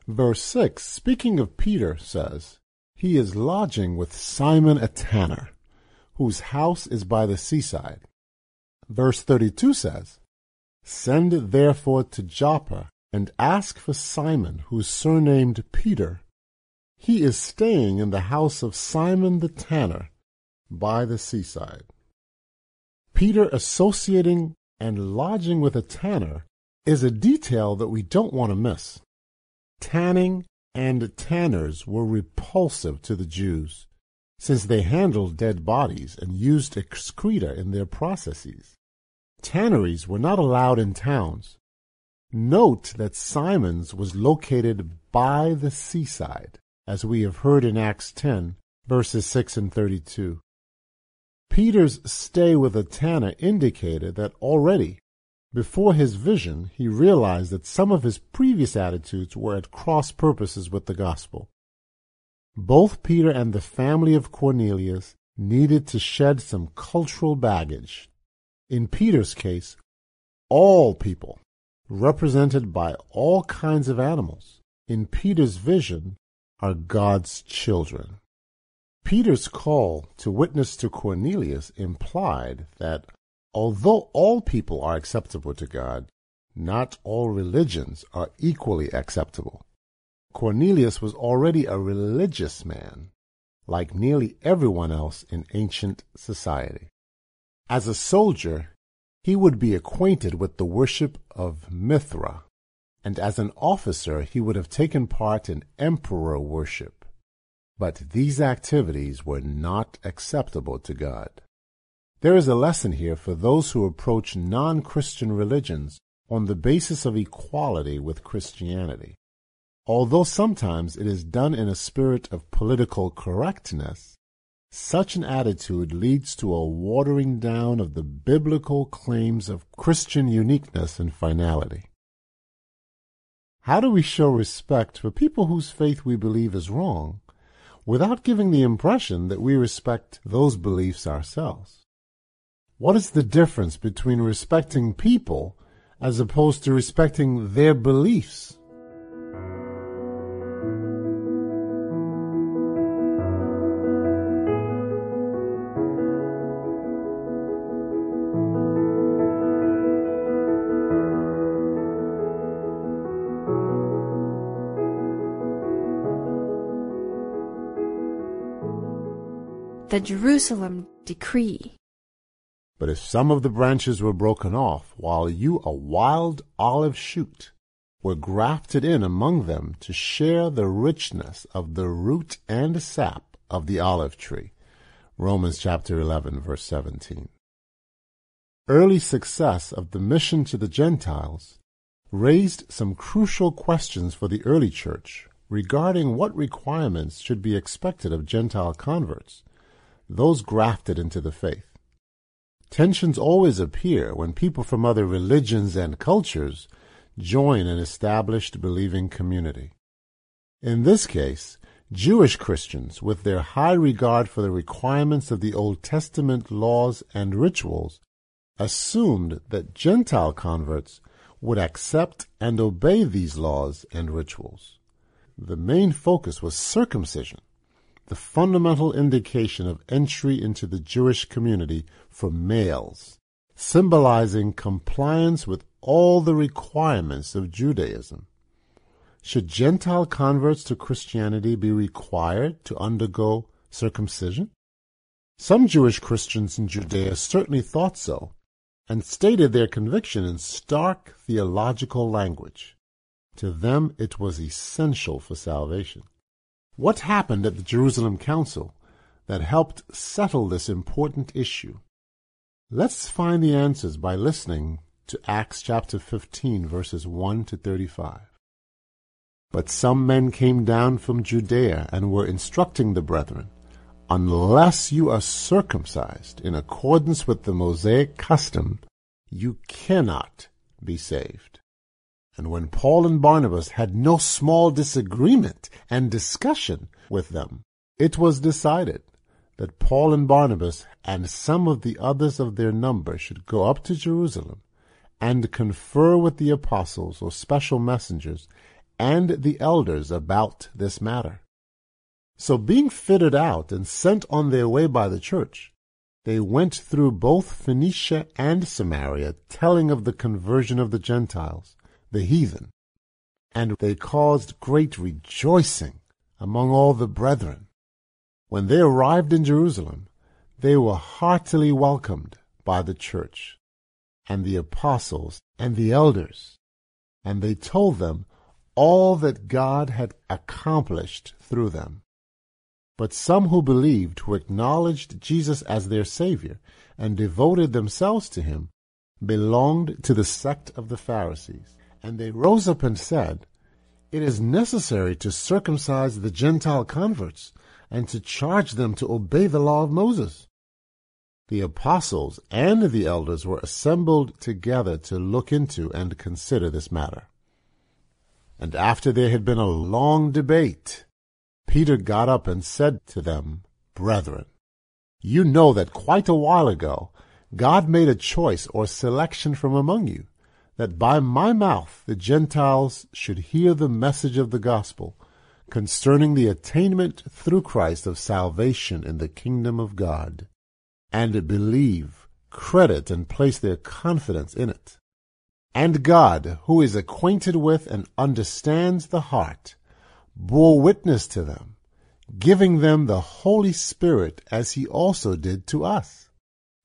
Verse 6, speaking of Peter, says, he is lodging with Simon a tanner, whose house is by the seaside. Verse 32 says, Send therefore to Joppa, and ask for Simon, who is surnamed Peter. He is staying in the house of Simon the tanner, by the seaside. Peter associating and lodging with a tanner is a detail that we don't want to miss. Tanning and tanners were repulsive to the Jews, since they handled dead bodies and used excreta in their processes. Tanneries were not allowed in towns. Note that Simon's was located by the seaside, as we have heard in Acts 10, verses 6 and 32. Peter's stay with a tanner indicated that already before his vision, he realized that some of his previous attitudes were at cross purposes with the gospel. Both Peter and the family of Cornelius needed to shed some cultural baggage. In Peter's case, all people, represented by all kinds of animals, in Peter's vision, are God's children. Peter's call to witness to Cornelius implied that Although all people are acceptable to God, not all religions are equally acceptable. Cornelius was already a religious man, like nearly everyone else in ancient society. As a soldier, he would be acquainted with the worship of Mithra, and as an officer, he would have taken part in emperor worship. But these activities were not acceptable to God. There is a lesson here for those who approach non Christian religions on the basis of equality with Christianity. Although sometimes it is done in a spirit of political correctness, such an attitude leads to a watering down of the biblical claims of Christian uniqueness and finality. How do we show respect for people whose faith we believe is wrong without giving the impression that we respect those beliefs ourselves? What is the difference between respecting people as opposed to respecting their beliefs? The Jerusalem Decree But if some of the branches were broken off, while you, a wild olive shoot, were grafted in among them to share the richness of the root and sap of the olive tree. Romans chapter 11, verse 17. Early success of the mission to the Gentiles raised some crucial questions for the early church regarding what requirements should be expected of Gentile converts, those grafted into the faith. Tensions always appear when people from other religions and cultures join an established believing community. In this case, Jewish Christians, with their high regard for the requirements of the Old Testament laws and rituals, assumed that Gentile converts would accept and obey these laws and rituals. The main focus was circumcision, the fundamental indication of entry into the Jewish community for males, symbolizing compliance with all the requirements of Judaism. Should Gentile converts to Christianity be required to undergo circumcision? Some Jewish Christians in Judea certainly thought so, and stated their conviction in stark theological language. To them it was essential for salvation. What happened at the Jerusalem Council that helped settle this important issue? Let's find the answers by listening to Acts chapter 15, verses 1 to 35. But some men came down from Judea and were instructing the brethren, Unless you are circumcised in accordance with the Mosaic custom, you cannot be saved. And when Paul and Barnabas had no small disagreement and discussion with them, it was decided that Paul and Barnabas and some of the others of their number should go up to Jerusalem and confer with the apostles or special messengers and the elders about this matter. So being fitted out and sent on their way by the church, they went through both Phoenicia and Samaria, telling of the conversion of the Gentiles, the heathen, and they caused great rejoicing among all the brethren. When they arrived in Jerusalem, they were heartily welcomed by the church and the apostles and the elders, and they told them all that God had accomplished through them. But some who believed, who acknowledged Jesus as their Savior and devoted themselves to him, belonged to the sect of the Pharisees. And they rose up and said, It is necessary to circumcise the Gentile converts and to charge them to obey the law of Moses. The apostles and the elders were assembled together to look into and consider this matter. And after there had been a long debate, Peter got up and said to them, Brethren, you know that quite a while ago God made a choice or selection from among you, that by my mouth the Gentiles should hear the message of the gospel concerning the attainment through Christ of salvation in the kingdom of God, and believe, credit, and place their confidence in it. And God, who is acquainted with and understands the heart, bore witness to them, giving them the Holy Spirit as he also did to us.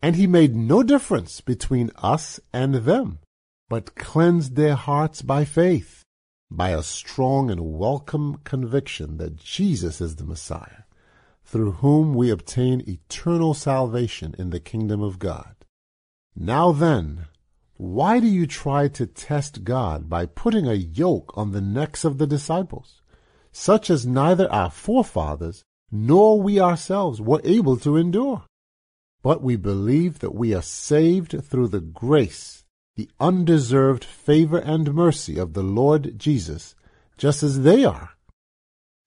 And he made no difference between us and them, but cleansed their hearts by faith, by a strong and welcome conviction that Jesus is the Messiah, through whom we obtain eternal salvation in the kingdom of God. Now then, Why do you try to test God by putting a yoke on the necks of the disciples, such as neither our forefathers nor we ourselves were able to endure? But we believe that we are saved through the grace, the undeserved favor and mercy of the Lord Jesus, just as they are.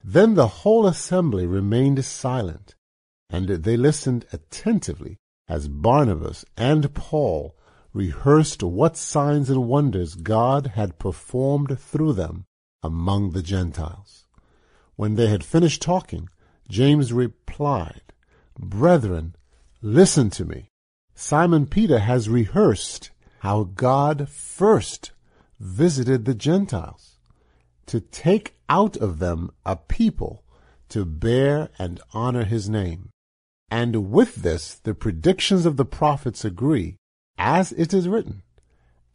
Then the whole assembly remained silent, and they listened attentively as Barnabas and Paul rehearsed what signs and wonders God had performed through them among the Gentiles. When they had finished talking, James replied, Brethren, listen to me. Simon Peter has rehearsed how God first visited the Gentiles to take out of them a people to bear and honor his name. And with this, the predictions of the prophets agree, as it is written,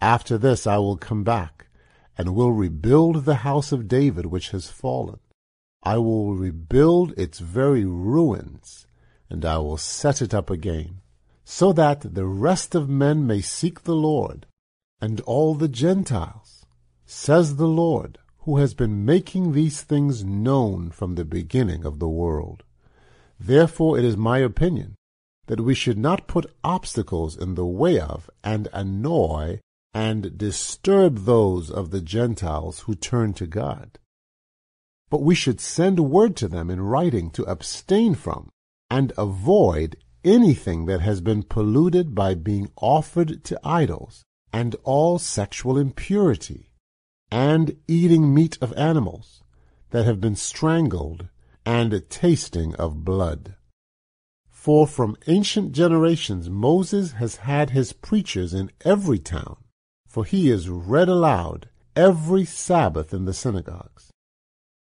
After this I will come back, and will rebuild the house of David which has fallen. I will rebuild its very ruins, and I will set it up again, so that the rest of men may seek the Lord, and all the Gentiles, says the Lord, who has been making these things known from the beginning of the world. Therefore it is my opinion that we should not put obstacles in the way of and annoy and disturb those of the Gentiles who turn to God. But we should send word to them in writing to abstain from and avoid anything that has been polluted by being offered to idols, and all sexual impurity, and eating meat of animals that have been strangled, and tasting of blood. For from ancient generations Moses has had his preachers in every town, for he is read aloud every Sabbath in the synagogues.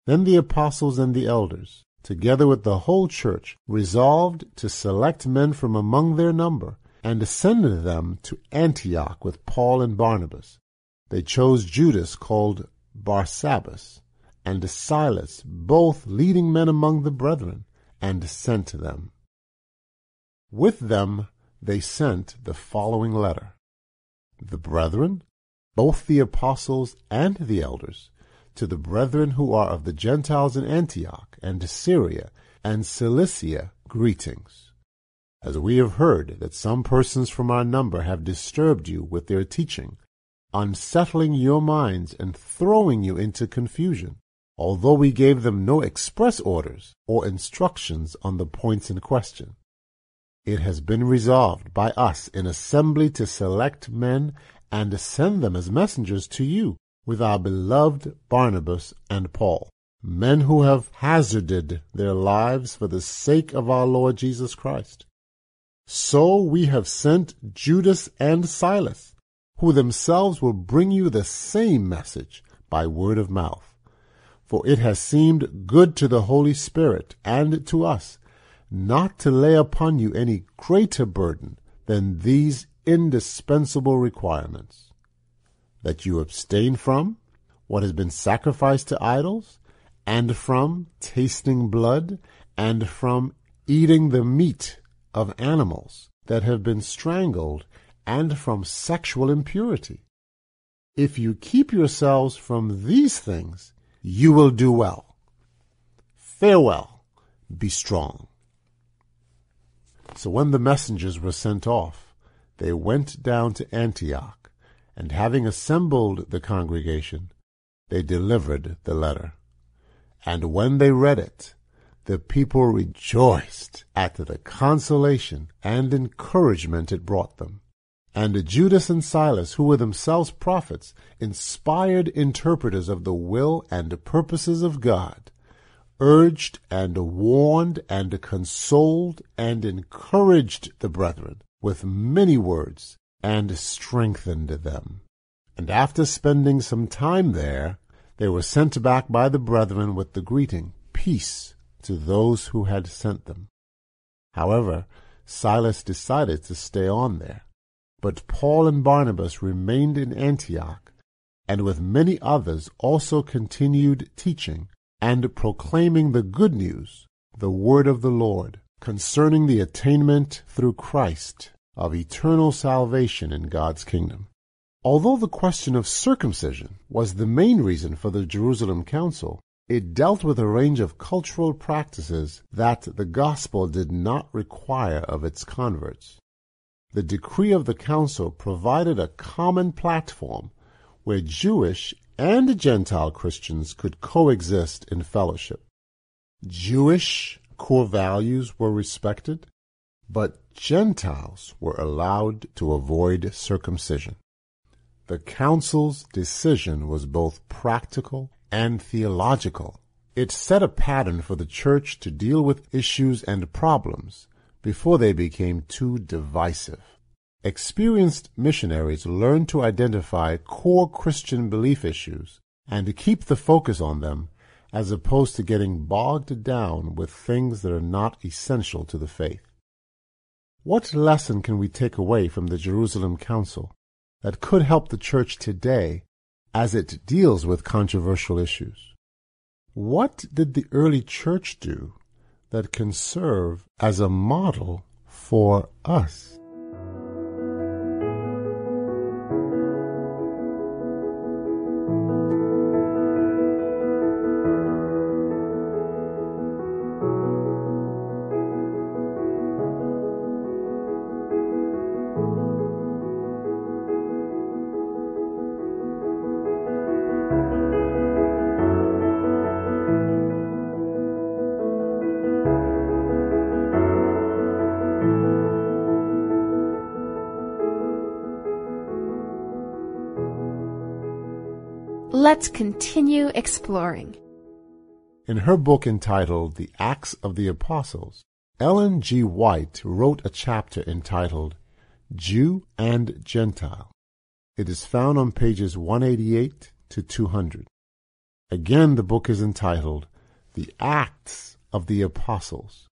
Then the apostles and the elders, together with the whole church, resolved to select men from among their number, and send them to Antioch with Paul and Barnabas. They chose Judas called Barsabbas, and Silas, both leading men among the brethren, and sent them. With them they sent the following letter. The brethren, both the apostles and the elders, to the brethren who are of the Gentiles in Antioch and Syria and Cilicia, greetings. As we have heard that some persons from our number have disturbed you with their teaching, unsettling your minds and throwing you into confusion, although we gave them no express orders or instructions on the points in question. It has been resolved by us in assembly to select men and send them as messengers to you with our beloved Barnabas and Paul, men who have hazarded their lives for the sake of our Lord Jesus Christ. So we have sent Judas and Silas, who themselves will bring you the same message by word of mouth. For it has seemed good to the Holy Spirit and to us not to lay upon you any greater burden than these indispensable requirements that you abstain from what has been sacrificed to idols, and from tasting blood, and from eating the meat of animals that have been strangled, and from sexual impurity. If you keep yourselves from these things, you will do well. Farewell, be strong. So when the messengers were sent off, they went down to Antioch and having assembled the congregation, they delivered the letter. And when they read it, the people rejoiced at the consolation and encouragement it brought them. And Judas and Silas, who were themselves prophets, inspired interpreters of the will and purposes of God, urged and warned and consoled and encouraged the brethren with many words, and strengthened them. And after spending some time there, they were sent back by the brethren with the greeting, Peace to those who had sent them. However, Silas decided to stay on there. But Paul and Barnabas remained in Antioch, and with many others also continued teaching and proclaiming the good news, the word of the Lord, concerning the attainment through Christ of eternal salvation in God's kingdom. Although the question of circumcision was the main reason for the Jerusalem Council, it dealt with a range of cultural practices that the gospel did not require of its converts. The decree of the council provided a common platform where Jewish and Gentile Christians could coexist in fellowship. Jewish core values were respected, but Gentiles were allowed to avoid circumcision. The council's decision was both practical and theological. It set a pattern for the church to deal with issues and problems before they became too divisive. Experienced missionaries learned to identify core Christian belief issues and to keep the focus on them as opposed to getting bogged down with things that are not essential to the faith. What lesson can we take away from the Jerusalem Council that could help the church today as it deals with controversial issues? What did the early church do that can serve as a model for us? Let's continue exploring. In her book entitled The Acts of the Apostles, Ellen G. White wrote a chapter entitled Jew and Gentile. It is found on pages 188 to 200. Again, the book is entitled The Acts of the Apostles.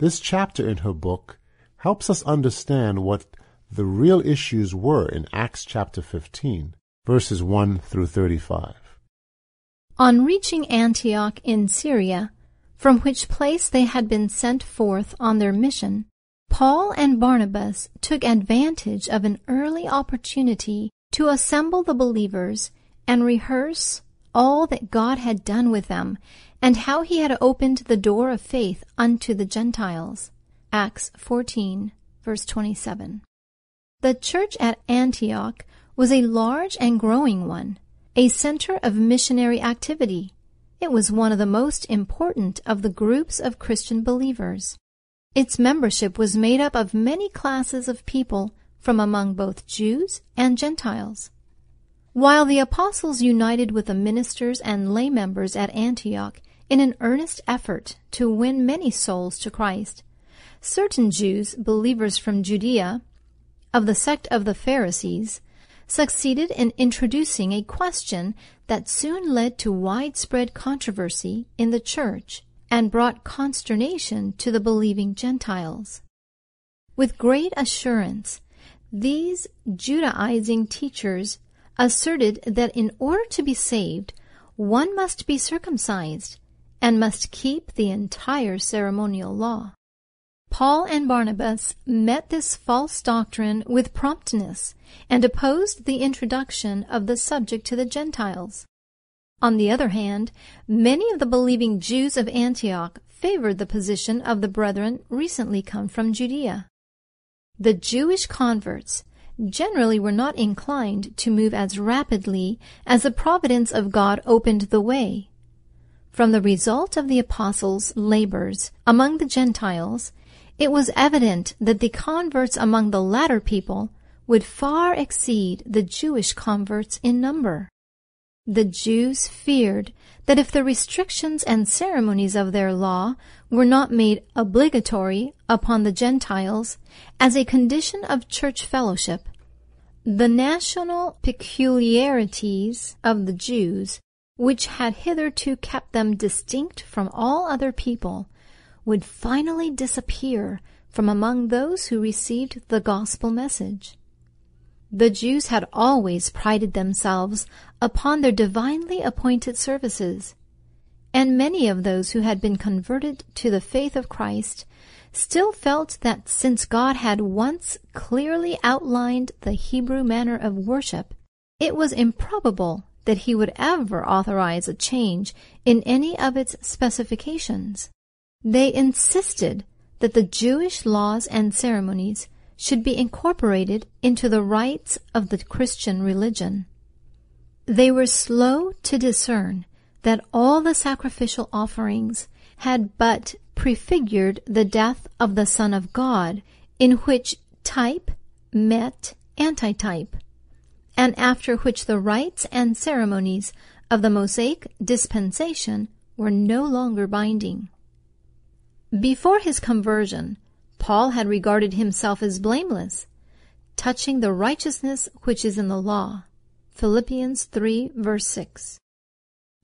This chapter in her book helps us understand what the real issues were in Acts chapter 15 verses 1 through 35. On reaching Antioch in Syria, from which place they had been sent forth on their mission, Paul and Barnabas took advantage of an early opportunity to assemble the believers and rehearse all that God had done with them and how he had opened the door of faith unto the Gentiles. Acts 14, verse 27. The church at Antioch was a large and growing one, a center of missionary activity. It was one of the most important of the groups of Christian believers. Its membership was made up of many classes of people from among both Jews and Gentiles. While the apostles united with the ministers and lay members at Antioch in an earnest effort to win many souls to Christ, certain Jews, believers from Judea, of the sect of the Pharisees, succeeded in introducing a question that soon led to widespread controversy in the church and brought consternation to the believing Gentiles. With great assurance, these Judaizing teachers asserted that in order to be saved, one must be circumcised and must keep the entire ceremonial law. Paul and Barnabas met this false doctrine with promptness and opposed the introduction of the subject to the Gentiles. On the other hand, many of the believing Jews of Antioch favored the position of the brethren recently come from Judea. The Jewish converts generally were not inclined to move as rapidly as the providence of God opened the way. From the result of the apostles' labors among the Gentiles, it was evident that the converts among the latter people would far exceed the Jewish converts in number. The Jews feared that if the restrictions and ceremonies of their law were not made obligatory upon the Gentiles as a condition of church fellowship, the national peculiarities of the Jews, which had hitherto kept them distinct from all other people, would finally disappear from among those who received the gospel message. The Jews had always prided themselves upon their divinely appointed services, and many of those who had been converted to the faith of Christ still felt that since God had once clearly outlined the Hebrew manner of worship, it was improbable that he would ever authorize a change in any of its specifications. They insisted that the Jewish laws and ceremonies should be incorporated into the rites of the Christian religion. They were slow to discern that all the sacrificial offerings had but prefigured the death of the Son of God, in which type met antitype, and after which the rites and ceremonies of the Mosaic dispensation were no longer binding. Before his conversion, Paul had regarded himself as blameless, touching the righteousness which is in the law. Philippians 3 verse 6.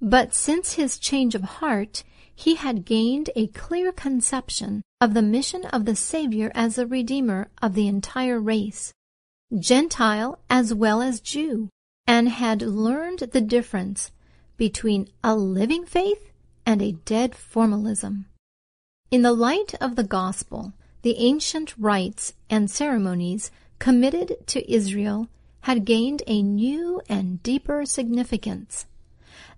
But since his change of heart, he had gained a clear conception of the mission of the Savior as the Redeemer of the entire race, Gentile as well as Jew, and had learned the difference between a living faith and a dead formalism. In the light of the gospel, the ancient rites and ceremonies committed to Israel had gained a new and deeper significance.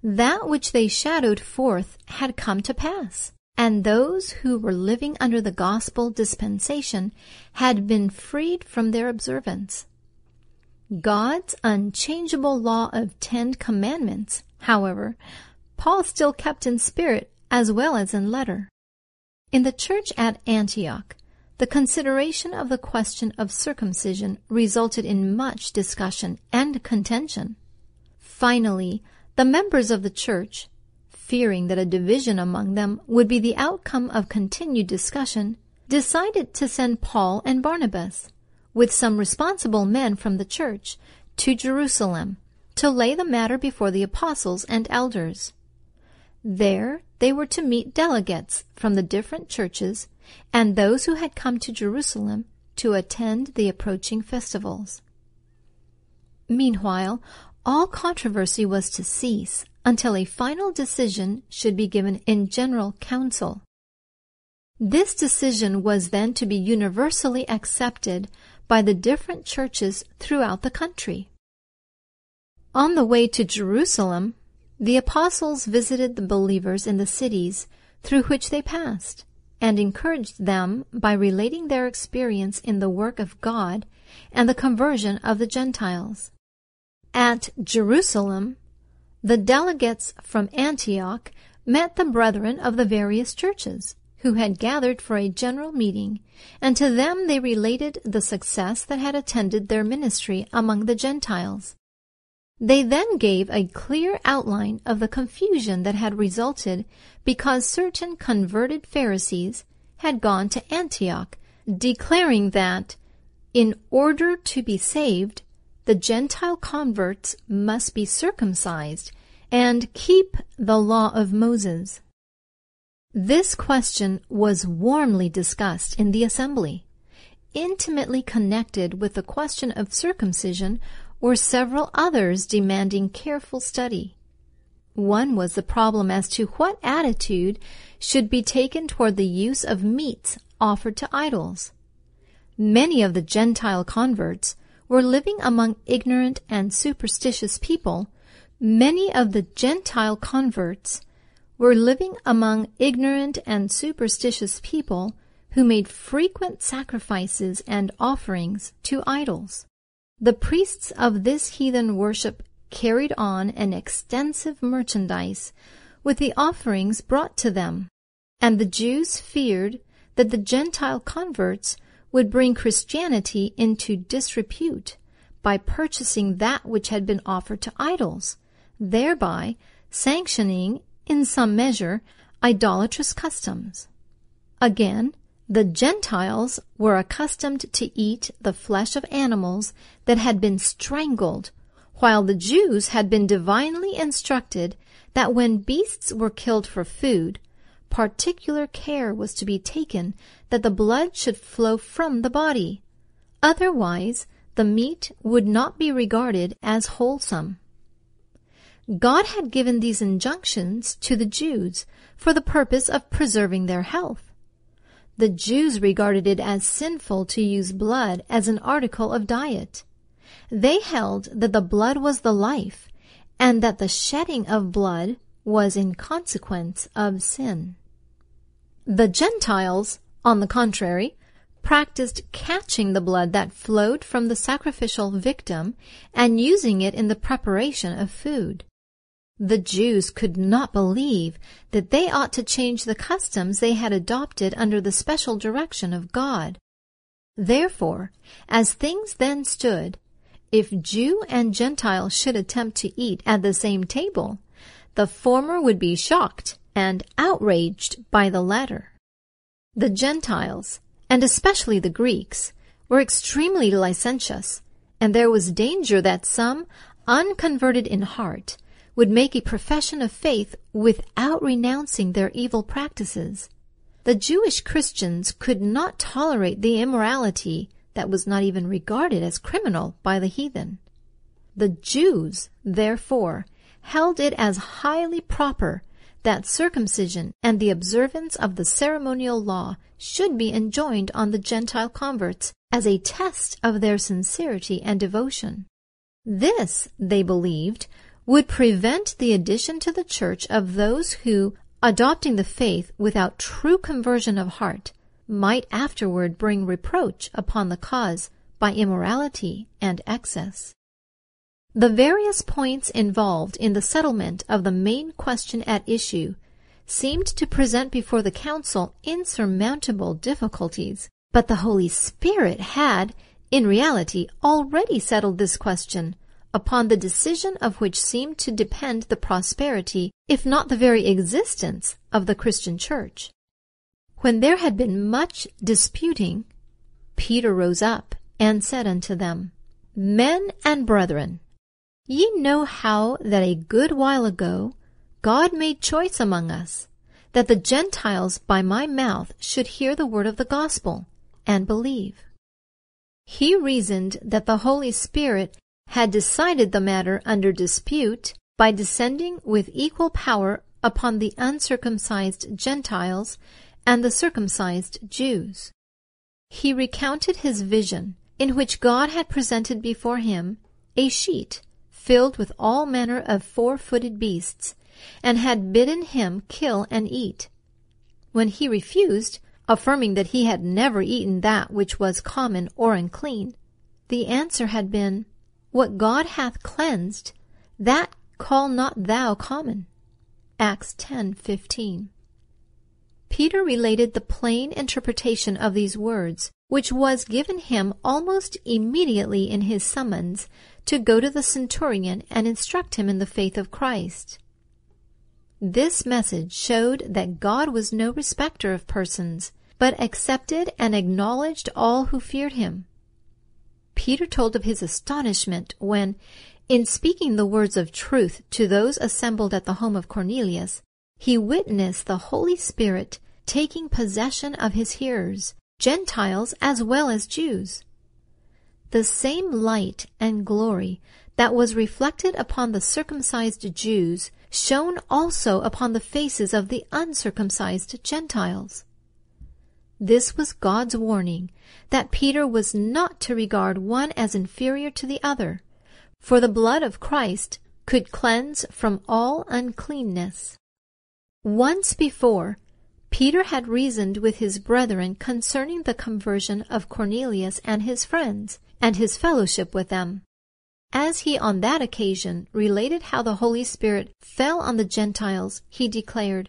That which they shadowed forth had come to pass, and those who were living under the gospel dispensation had been freed from their observance. God's unchangeable law of Ten Commandments, however, Paul still kept in spirit as well as in letter. In the church at Antioch, the consideration of the question of circumcision resulted in much discussion and contention. Finally, the members of the church, fearing that a division among them would be the outcome of continued discussion, decided to send Paul and Barnabas, with some responsible men from the church, to Jerusalem to lay the matter before the apostles and elders. There they were to meet delegates from the different churches and those who had come to Jerusalem to attend the approaching festivals. Meanwhile, all controversy was to cease until a final decision should be given in general council. This decision was then to be universally accepted by the different churches throughout the country. On the way to Jerusalem, the apostles visited the believers in the cities through which they passed and encouraged them by relating their experience in the work of God and the conversion of the Gentiles. At Jerusalem, the delegates from Antioch met the brethren of the various churches who had gathered for a general meeting, and to them they related the success that had attended their ministry among the Gentiles. They then gave a clear outline of the confusion that had resulted because certain converted Pharisees had gone to Antioch, declaring that, in order to be saved, the Gentile converts must be circumcised and keep the law of Moses. This question was warmly discussed in the assembly. Intimately connected with the question of circumcision were several others demanding careful study. One was the problem as to what attitude should be taken toward the use of meats offered to idols. Many of the Gentile converts were living among ignorant and superstitious people. Many of the Gentile converts were living among ignorant and superstitious people who made frequent sacrifices and offerings to idols. The priests of this heathen worship carried on an extensive merchandise with the offerings brought to them, and the Jews feared that the Gentile converts would bring Christianity into disrepute by purchasing that which had been offered to idols, thereby sanctioning, in some measure, idolatrous customs. Again, the Gentiles were accustomed to eat the flesh of animals that had been strangled, while the Jews had been divinely instructed that when beasts were killed for food, particular care was to be taken that the blood should flow from the body. Otherwise, the meat would not be regarded as wholesome. God had given these injunctions to the Jews for the purpose of preserving their health. The Jews regarded it as sinful to use blood as an article of diet. They held that the blood was the life, and that the shedding of blood was in consequence of sin. The Gentiles, on the contrary, practiced catching the blood that flowed from the sacrificial victim and using it in the preparation of food. The Jews could not believe that they ought to change the customs they had adopted under the special direction of God. Therefore, as things then stood, if Jew and Gentile should attempt to eat at the same table, the former would be shocked and outraged by the latter. The Gentiles, and especially the Greeks, were extremely licentious, and there was danger that some, unconverted in heart, would make a profession of faith without renouncing their evil practices. The Jewish Christians could not tolerate the immorality that was not even regarded as criminal by the heathen. The Jews, therefore, held it as highly proper that circumcision and the observance of the ceremonial law should be enjoined on the Gentile converts as a test of their sincerity and devotion. This, they believed, would prevent the addition to the church of those who, adopting the faith without true conversion of heart, might afterward bring reproach upon the cause by immorality and excess. The various points involved in the settlement of the main question at issue seemed to present before the council insurmountable difficulties, but the Holy Spirit had, in reality, already settled this question, upon the decision of which seemed to depend the prosperity, if not the very existence, of the Christian church. When there had been much disputing, Peter rose up and said unto them, Men and brethren, ye know how that a good while ago God made choice among us, that the Gentiles by my mouth should hear the word of the gospel and believe. He reasoned that the Holy Spirit had decided the matter under dispute by descending with equal power upon the uncircumcised Gentiles and the circumcised Jews. He recounted his vision, in which God had presented before him a sheet filled with all manner of four-footed beasts, and had bidden him kill and eat. When he refused, affirming that he had never eaten that which was common or unclean, the answer had been, What God hath cleansed, that call not thou common. Acts 10:15. Peter related the plain interpretation of these words, which was given him almost immediately in his summons to go to the centurion and instruct him in the faith of Christ. This message showed that God was no respecter of persons, but accepted and acknowledged all who feared him. Peter told of his astonishment when, in speaking the words of truth to those assembled at the home of Cornelius, he witnessed the Holy Spirit taking possession of his hearers, Gentiles as well as Jews. The same light and glory that was reflected upon the circumcised Jews shone also upon the faces of the uncircumcised Gentiles. This was God's warning that Peter was not to regard one as inferior to the other, for the blood of Christ could cleanse from all uncleanness. Once before, Peter had reasoned with his brethren concerning the conversion of Cornelius and his friends, and his fellowship with them. As he on that occasion related how the Holy Spirit fell on the Gentiles, he declared,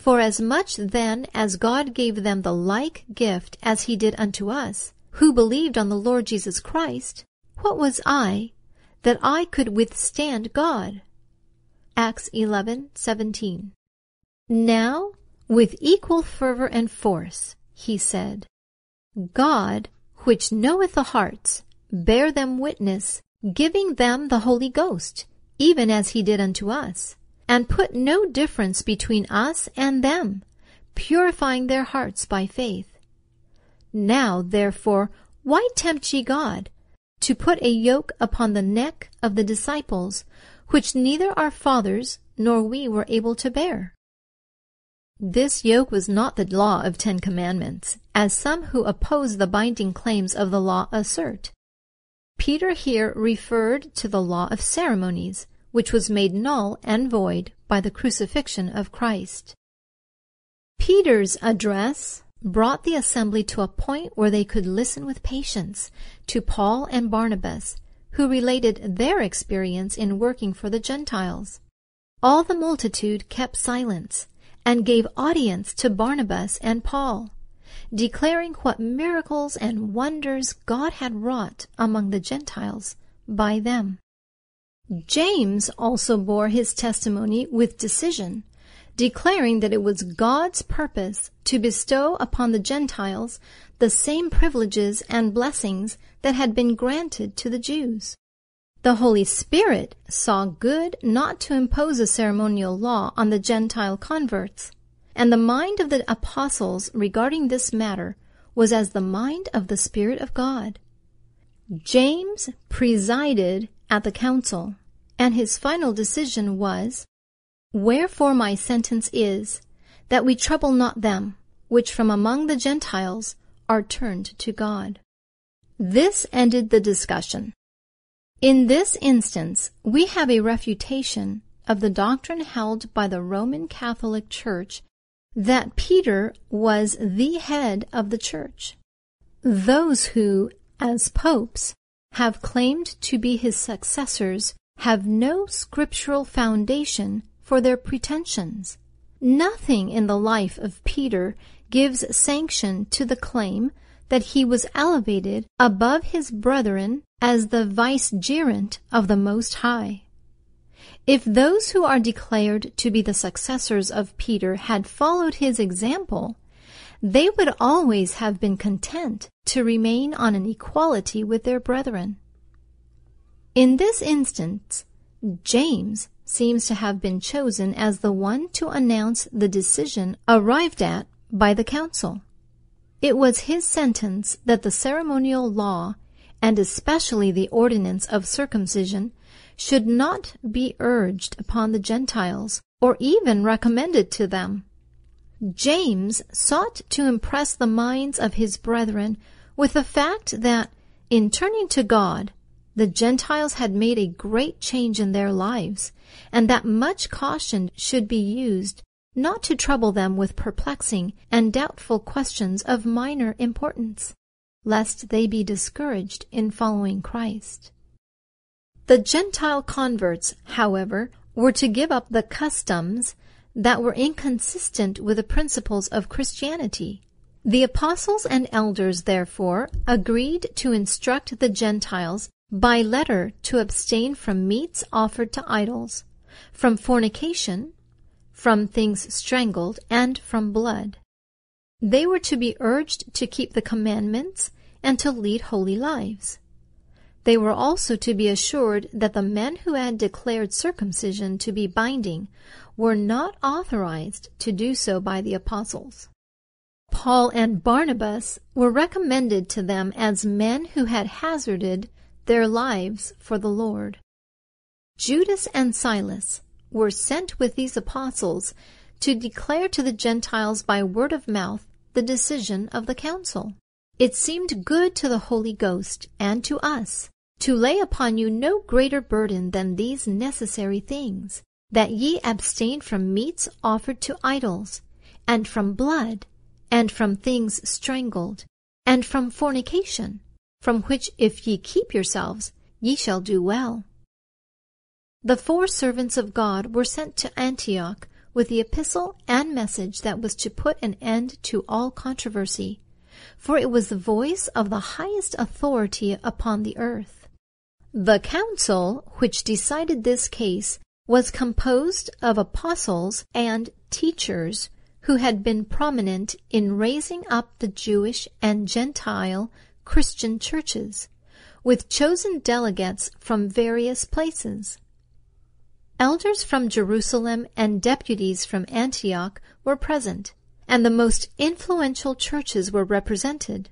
For as much then as God gave them the like gift as he did unto us, who believed on the Lord Jesus Christ, what was I, that I could withstand God? Acts 11:17. Now, with equal fervor and force, he said, God, which knoweth the hearts, bear them witness, giving them the Holy Ghost, even as he did unto us, and put no difference between us and them, purifying their hearts by faith. Now, therefore, why tempt ye God, to put a yoke upon the neck of the disciples, which neither our fathers nor we were able to bear? This yoke was not the law of Ten Commandments, as some who oppose the binding claims of the law assert Peter here referred to the law of ceremonies, which was made null and void by the crucifixion of Christ. Peter's address brought the assembly to a point where they could listen with patience to Paul and Barnabas, who related their experience in working for the Gentiles. All the multitude kept silence and gave audience to Barnabas and Paul, declaring what miracles and wonders God had wrought among the Gentiles by them. James also bore his testimony with decision, declaring that it was God's purpose to bestow upon the Gentiles the same privileges and blessings that had been granted to the Jews. The Holy Spirit saw good not to impose a ceremonial law on the Gentile converts, and the mind of the apostles regarding this matter was as the mind of the Spirit of God. James presided at the council, and his final decision was Wherefore my sentence is, that we trouble not them, which from among the Gentiles are turned to God. This ended the discussion. In this instance, we have a refutation of the doctrine held by the Roman Catholic Church that Peter was the head of the church. Those who, as popes, have claimed to be his successors have no scriptural foundation for their pretensions. Nothing in the life of Peter gives sanction to the claim that he was elevated above his brethren as the vicegerent of the Most High. If those who are declared to be the successors of Peter had followed his example, they would always have been content to remain on an equality with their brethren. In this instance, James seems to have been chosen as the one to announce the decision arrived at by the council. It was his sentence that the ceremonial law, and especially the ordinance of circumcision, should not be urged upon the Gentiles or even recommended to them. James sought to impress the minds of his brethren with the fact that in turning to God, the Gentiles had made a great change in their lives, and that much caution should be used not to trouble them with perplexing and doubtful questions of minor importance, lest they be discouraged in following Christ. The Gentile converts, however, were to give up the customs that were inconsistent with the principles of Christianity. The apostles and elders, therefore, agreed to instruct the Gentiles by letter to abstain from meats offered to idols, from fornication, from things strangled, and from blood. They were to be urged to keep the commandments and to lead holy lives. They were also to be assured that the men who had declared circumcision to be binding were not authorized to do so by the apostles. Paul and Barnabas were recommended to them as men who had hazarded their lives for the Lord. Judas and Silas were sent with these apostles to declare to the Gentiles by word of mouth the decision of the council. It seemed good to the Holy Ghost and to us to lay upon you no greater burden than these necessary things, that ye abstain from meats offered to idols, and from blood, and from things strangled, and from fornication from which if ye keep yourselves, ye shall do well. The four servants of God were sent to Antioch with the epistle and message that was to put an end to all controversy, for it was the voice of the highest authority upon the earth. The council which decided this case was composed of apostles and teachers who had been prominent in raising up the Jewish and Gentile Christian churches, with chosen delegates from various places. Elders from Jerusalem and deputies from Antioch were present, and the most influential churches were represented.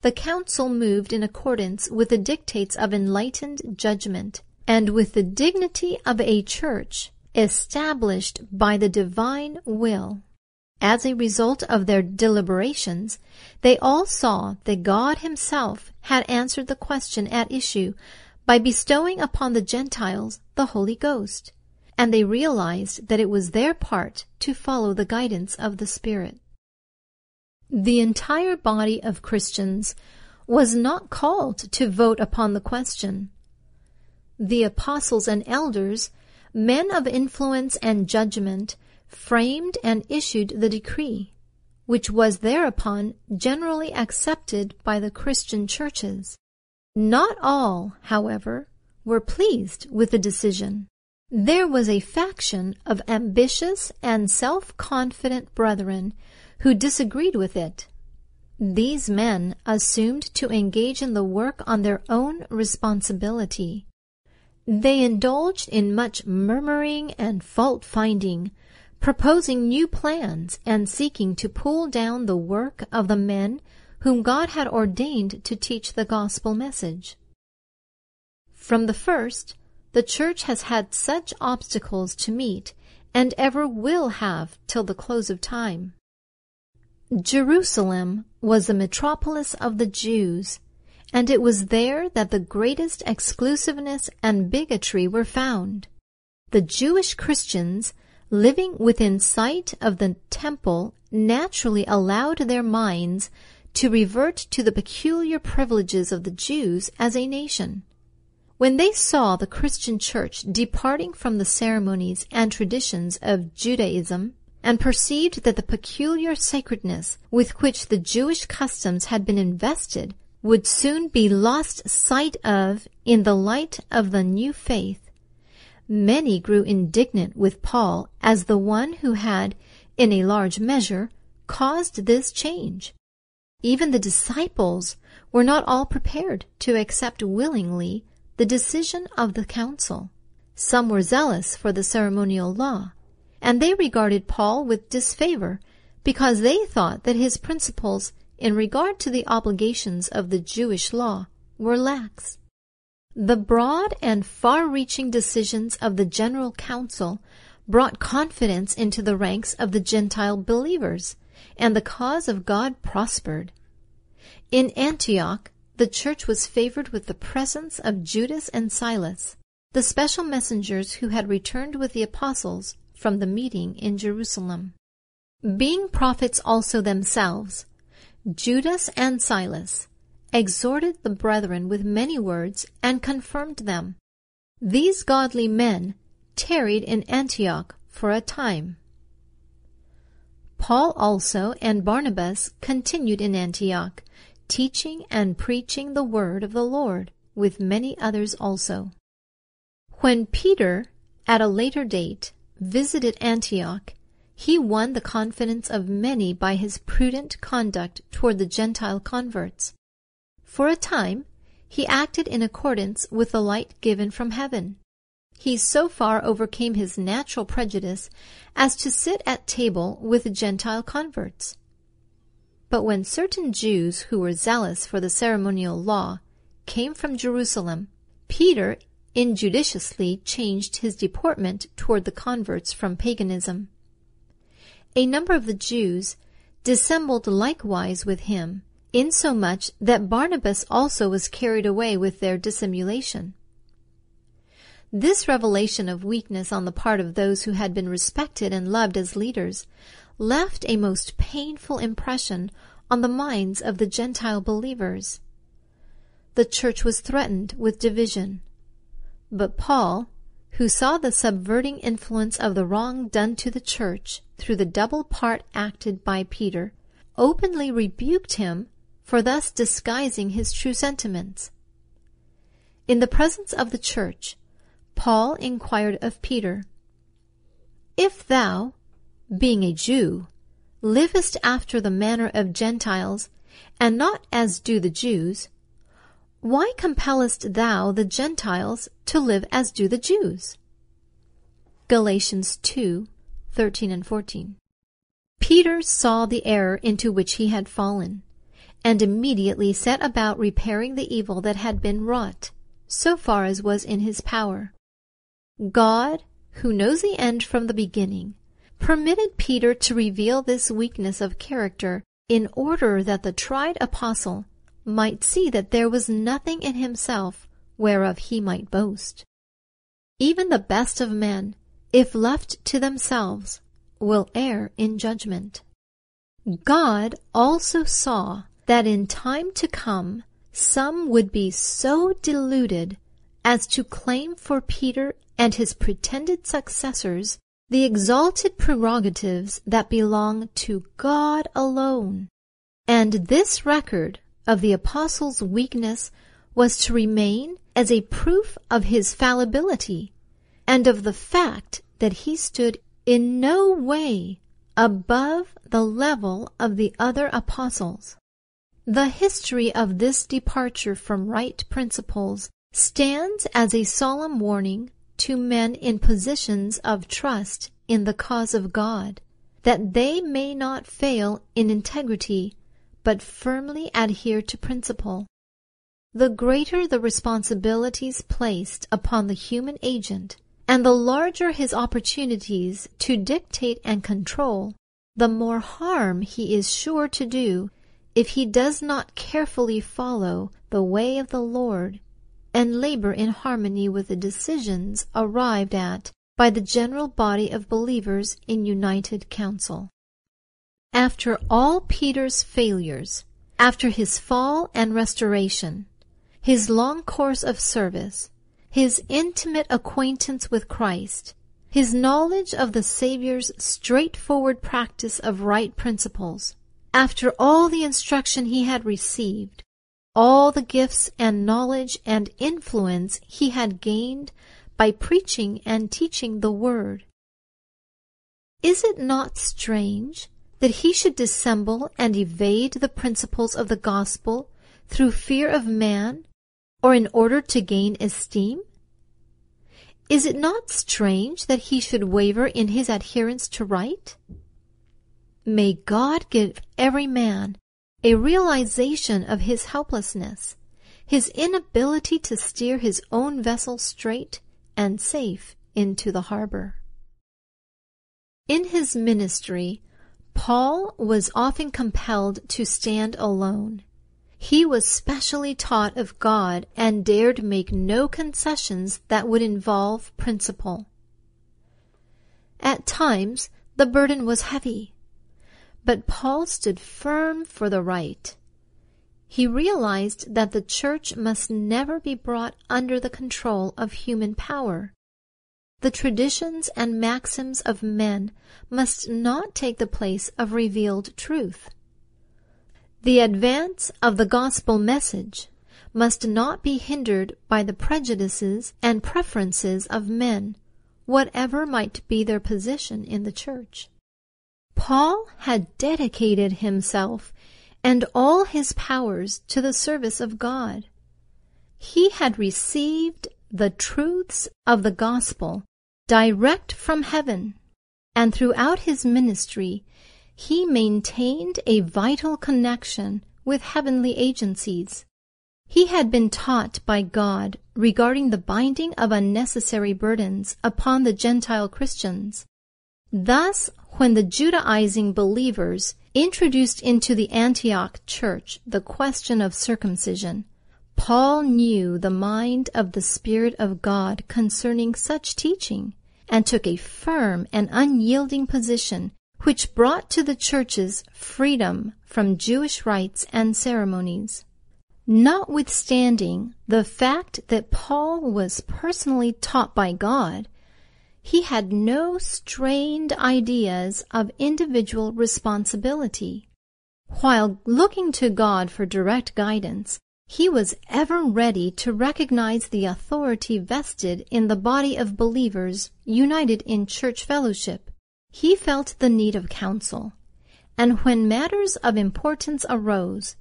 The council moved in accordance with the dictates of enlightened judgment and with the dignity of a church established by the divine will. As a result of their deliberations, they all saw that God himself had answered the question at issue by bestowing upon the Gentiles the Holy Ghost, and they realized that it was their part to follow the guidance of the Spirit. The entire body of Christians was not called to vote upon the question. The apostles and elders, men of influence and judgment, framed and issued the decree, which was thereupon generally accepted by the Christian churches. Not all, however, were pleased with the decision. There was a faction of ambitious and self-confident brethren who disagreed with it. These men assumed to engage in the work on their own responsibility. They indulged in much murmuring and fault finding, proposing new plans and seeking to pull down the work of the men whom God had ordained to teach the gospel message. From the first, the church has had such obstacles to meet and ever will have till the close of time. Jerusalem was the metropolis of the Jews, and it was there that the greatest exclusiveness and bigotry were found. The Jewish Christians living within sight of the temple naturally allowed their minds to revert to the peculiar privileges of the Jews as a nation. When they saw the Christian church departing from the ceremonies and traditions of Judaism, and perceived that the peculiar sacredness with which the Jewish customs had been invested would soon be lost sight of in the light of the new faith, many grew indignant with Paul as the one who had, in a large measure, caused this change. Even the disciples were not all prepared to accept willingly the decision of the council. Some were zealous for the ceremonial law, and they regarded Paul with disfavor because they thought that his principles in regard to the obligations of the Jewish law were lax. The broad and far-reaching decisions of the General Council brought confidence into the ranks of the Gentile believers, and the cause of God prospered. In Antioch, the church was favored with the presence of Judas and Silas, the special messengers who had returned with the apostles from the meeting in Jerusalem. Being prophets also themselves, Judas and Silas exhorted the brethren with many words and confirmed them. These godly men tarried in Antioch for a time. Paul also and Barnabas continued in Antioch, teaching and preaching the word of the Lord with many others also. When Peter, at a later date, visited Antioch, he won the confidence of many by his prudent conduct toward the Gentile converts. For a time, he acted in accordance with the light given from heaven. He so far overcame his natural prejudice as to sit at table with Gentile converts. But when certain Jews who were zealous for the ceremonial law came from Jerusalem, Peter injudiciously changed his deportment toward the converts from paganism. A number of the Jews dissembled likewise with him insomuch that Barnabas also was carried away with their dissimulation. This revelation of weakness on the part of those who had been respected and loved as leaders left a most painful impression on the minds of the Gentile believers. The church was threatened with division. But Paul, who saw the subverting influence of the wrong done to the church through the double part acted by Peter, openly rebuked him for thus disguising his true sentiments. In the presence of the church, Paul inquired of Peter, If thou, being a Jew, livest after the manner of Gentiles, and not as do the Jews, why compellest thou the Gentiles to live as do the Jews? Galatians 2, 13 and 14. Peter saw the error into which he had fallen and immediately set about repairing the evil that had been wrought, so far as was in his power. God, who knows the end from the beginning, permitted Peter to reveal this weakness of character in order that the tried apostle might see that there was nothing in himself whereof he might boast. Even the best of men, if left to themselves, will err in judgment. God also saw that in time to come some would be so deluded as to claim for Peter and his pretended successors the exalted prerogatives that belong to God alone. And this record of the apostle's weakness was to remain as a proof of his fallibility and of the fact that he stood in no way above the level of the other apostles. The history of this departure from right principles stands as a solemn warning to men in positions of trust in the cause of God, that they may not fail in integrity, but firmly adhere to principle. The greater the responsibilities placed upon the human agent, and the larger his opportunities to dictate and control, the more harm he is sure to do if he does not carefully follow the way of the Lord and labor in harmony with the decisions arrived at by the general body of believers in united council. After all Peter's failures, after his fall and restoration, his long course of service, his intimate acquaintance with Christ, his knowledge of the Saviour's straightforward practice of right principles, after all the instruction he had received, all the gifts and knowledge and influence he had gained by preaching and teaching the Word. Is it not strange that he should dissemble and evade the principles of the gospel through fear of man or in order to gain esteem? Is it not strange that he should waver in his adherence to right? May God give every man a realization of his helplessness, his inability to steer his own vessel straight and safe into the harbor. In his ministry, Paul was often compelled to stand alone. He was specially taught of God and dared make no concessions that would involve principle. At times, the burden was heavy, but Paul stood firm for the right. He realized that the church must never be brought under the control of human power. The traditions and maxims of men must not take the place of revealed truth. The advance of the gospel message must not be hindered by the prejudices and preferences of men, whatever might be their position in the church. Paul had dedicated himself and all his powers to the service of God. He had received the truths of the gospel direct from heaven, and throughout his ministry he maintained a vital connection with heavenly agencies. He had been taught by God regarding the binding of unnecessary burdens upon the Gentile Christians. Thus, when the Judaizing believers introduced into the Antioch church the question of circumcision, Paul knew the mind of the Spirit of God concerning such teaching and took a firm and unyielding position which brought to the churches freedom from Jewish rites and ceremonies. Notwithstanding the fact that Paul was personally taught by God, he had no strained ideas of individual responsibility. While looking to God for direct guidance, he was ever ready to recognize the authority vested in the body of believers united in church fellowship he felt the need of counsel, and when matters of importance arose,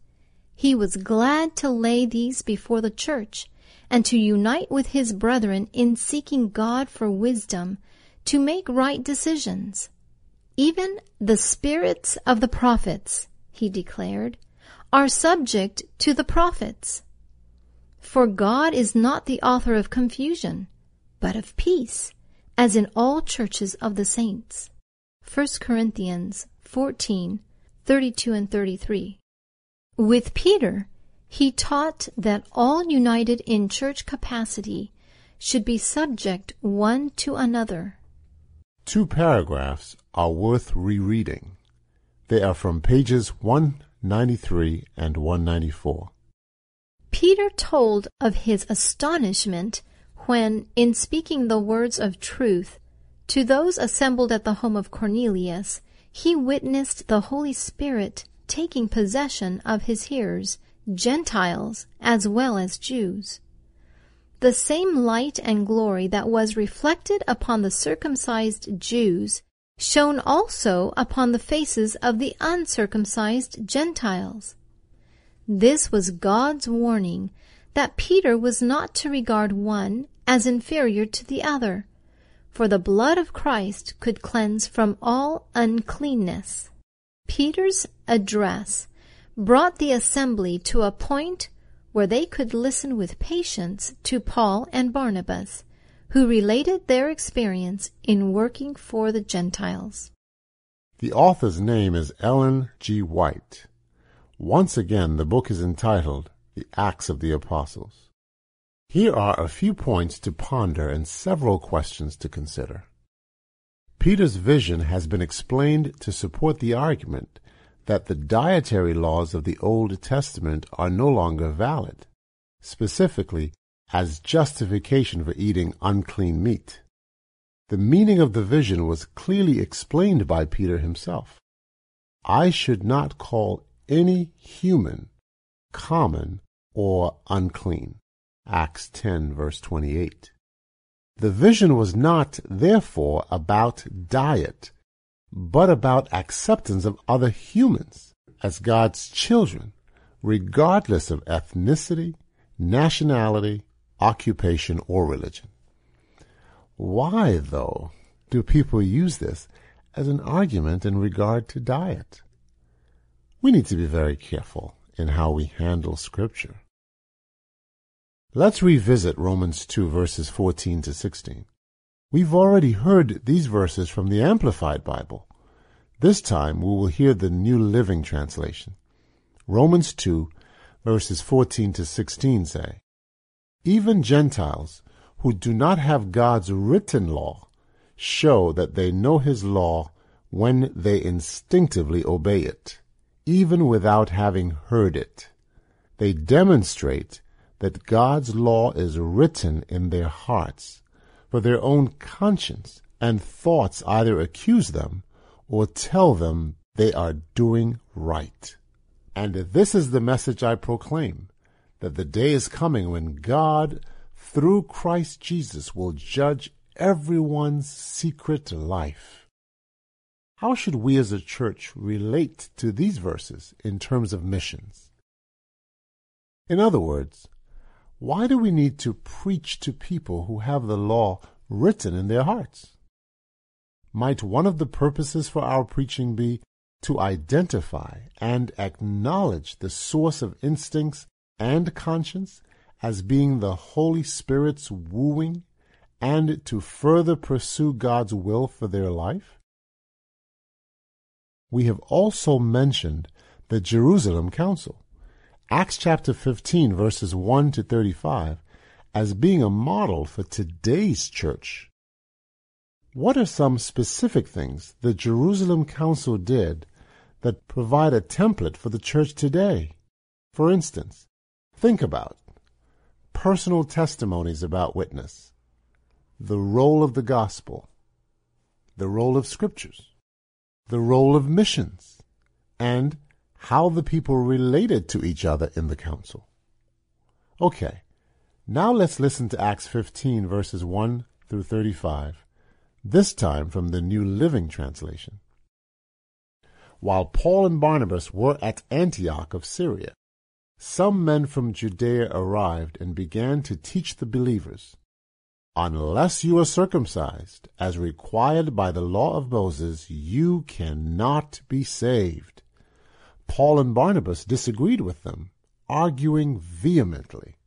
he was glad to lay these before the church and to unite with his brethren in seeking God for wisdom to make right decisions. Even the spirits of the prophets, he declared, are subject to the prophets. For God is not the author of confusion, but of peace, as in all churches of the saints. 1 Corinthians 14, 32 and 33. With Peter, he taught that all united in church capacity should be subject one to another. Two paragraphs are worth rereading. They are from pages 193 and 194. Peter told of his astonishment when, in speaking the words of truth to those assembled at the home of Cornelius, he witnessed the Holy Spirit taking possession of his hearers, Gentiles as well as Jews. The same light and glory that was reflected upon the circumcised Jews shone also upon the faces of the uncircumcised Gentiles. This was God's warning that Peter was not to regard one as inferior to the other, for the blood of Christ could cleanse from all uncleanness. Peter's address brought the assembly to a point where they could listen with patience to Paul and Barnabas, who related their experience in working for the Gentiles. The author's name is Ellen G. White. Once again, the book is entitled The Acts of the Apostles. Here are a few points to ponder and several questions to consider. Peter's vision has been explained to support the argument that the dietary laws of the Old Testament are no longer valid, specifically as justification for eating unclean meat. The meaning of the vision was clearly explained by Peter himself. I should not call any human common or unclean. Acts 10 verse 28. The vision was not, therefore, about diet, but about acceptance of other humans as God's children, regardless of ethnicity, nationality, occupation, or religion. Why, though, do people use this as an argument in regard to diet? We need to be very careful in how we handle Scripture. Let's revisit Romans 2 verses 14 to 16. We've already heard these verses from the Amplified Bible. This time we will hear the New Living Translation. Romans 2 verses 14 to 16 say, Even Gentiles who do not have God's written law show that they know his law when they instinctively obey it, even without having heard it. They demonstrate that God's law is written in their hearts, for their own conscience and thoughts either accuse them or tell them they are doing right. And this is the message I proclaim, that the day is coming when God, through Christ Jesus, will judge everyone's secret life. How should we as a church relate to these verses in terms of missions? In other words, why do we need to preach to people who have the law written in their hearts? Might one of the purposes for our preaching be to identify and acknowledge the source of instincts and conscience as being the Holy Spirit's wooing and to further pursue God's will for their life? We have also mentioned the Jerusalem Council. Acts chapter 15, verses 1 to 35, as being a model for today's church. What are some specific things the Jerusalem Council did that provide a template for the church today? For instance, think about personal testimonies about witness, the role of the gospel, the role of scriptures, the role of missions, and how the people related to each other in the council. Okay, now let's listen to Acts 15, verses 1 through 35, this time from the New Living Translation. While Paul and Barnabas were at Antioch of Syria, some men from Judea arrived and began to teach the believers, Unless you are circumcised, as required by the law of Moses, you cannot be saved. Paul and Barnabas disagreed with them, arguing vehemently.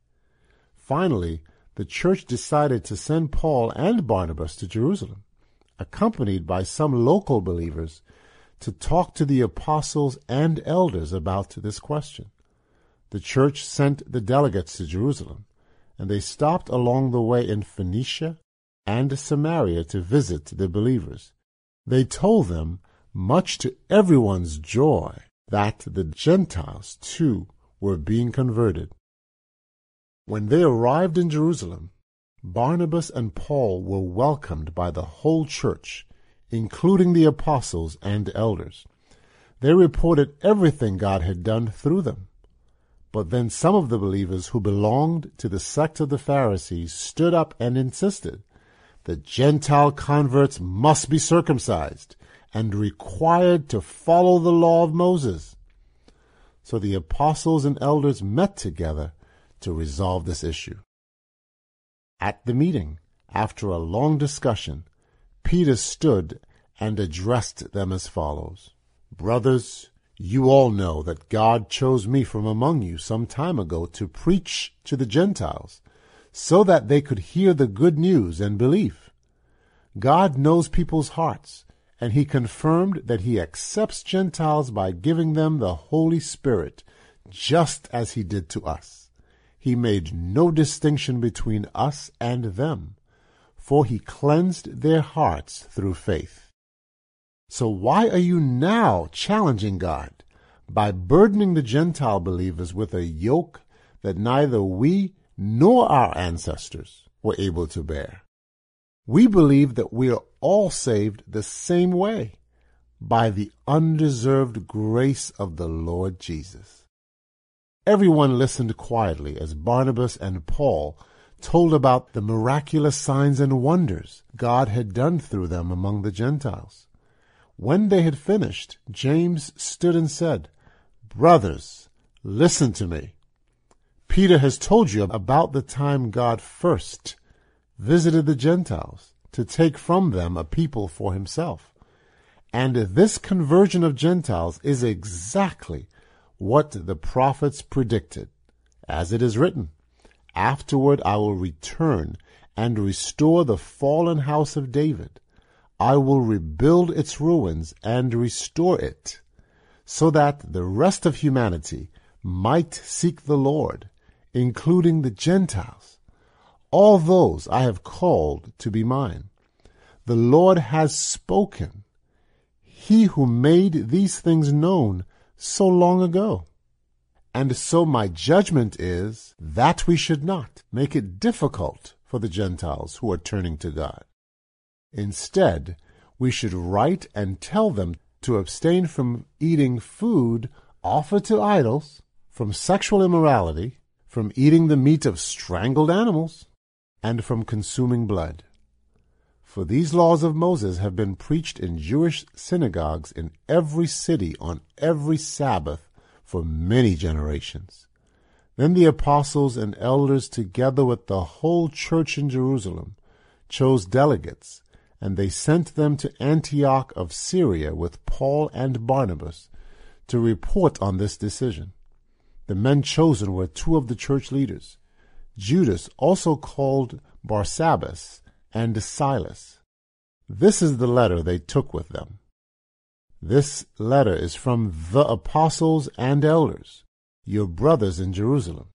Finally, the church decided to send Paul and Barnabas to Jerusalem, accompanied by some local believers, to talk to the apostles and elders about this question. The church sent the delegates to Jerusalem, and they stopped along the way in Phoenicia and Samaria to visit the believers. They told them, much to everyone's joy, that the Gentiles too were being converted. When they arrived in Jerusalem, Barnabas and Paul were welcomed by the whole church, including the apostles and elders. They reported everything God had done through them. But then some of the believers who belonged to the sect of the Pharisees stood up and insisted the Gentile converts must be circumcised and required to follow the law of Moses. So the apostles and elders met together to resolve this issue. At the meeting, after a long discussion, Peter stood and addressed them as follows Brothers, you all know that God chose me from among you some time ago to preach to the Gentiles so that they could hear the good news and believe. God knows people's hearts, and he confirmed that he accepts Gentiles by giving them the Holy Spirit, just as he did to us. He made no distinction between us and them, for he cleansed their hearts through faith. So why are you now challenging God by burdening the Gentile believers with a yoke that neither we nor our ancestors were able to bear. We believe that we are all saved the same way by the undeserved grace of the Lord Jesus. Everyone listened quietly as Barnabas and Paul told about the miraculous signs and wonders God had done through them among the Gentiles. When they had finished, James stood and said, Brothers, listen to me. Peter has told you about the time God first visited the Gentiles to take from them a people for himself. And this conversion of Gentiles is exactly what the prophets predicted, as it is written, Afterward I will return and restore the fallen house of David. I will rebuild its ruins and restore it, so that the rest of humanity might seek the Lord including the Gentiles, all those I have called to be mine. The Lord has spoken, he who made these things known so long ago. And so my judgment is that we should not make it difficult for the Gentiles who are turning to God. Instead, we should write and tell them to abstain from eating food offered to idols, from sexual immorality, from eating the meat of strangled animals, and from consuming blood. For these laws of Moses have been preached in Jewish synagogues in every city on every Sabbath for many generations. Then the apostles and elders, together with the whole church in Jerusalem, chose delegates, and they sent them to Antioch of Syria with Paul and Barnabas to report on this decision. The men chosen were two of the church leaders, Judas, also called Barsabbas, and Silas. This is the letter they took with them. This letter is from the apostles and elders, your brothers in Jerusalem.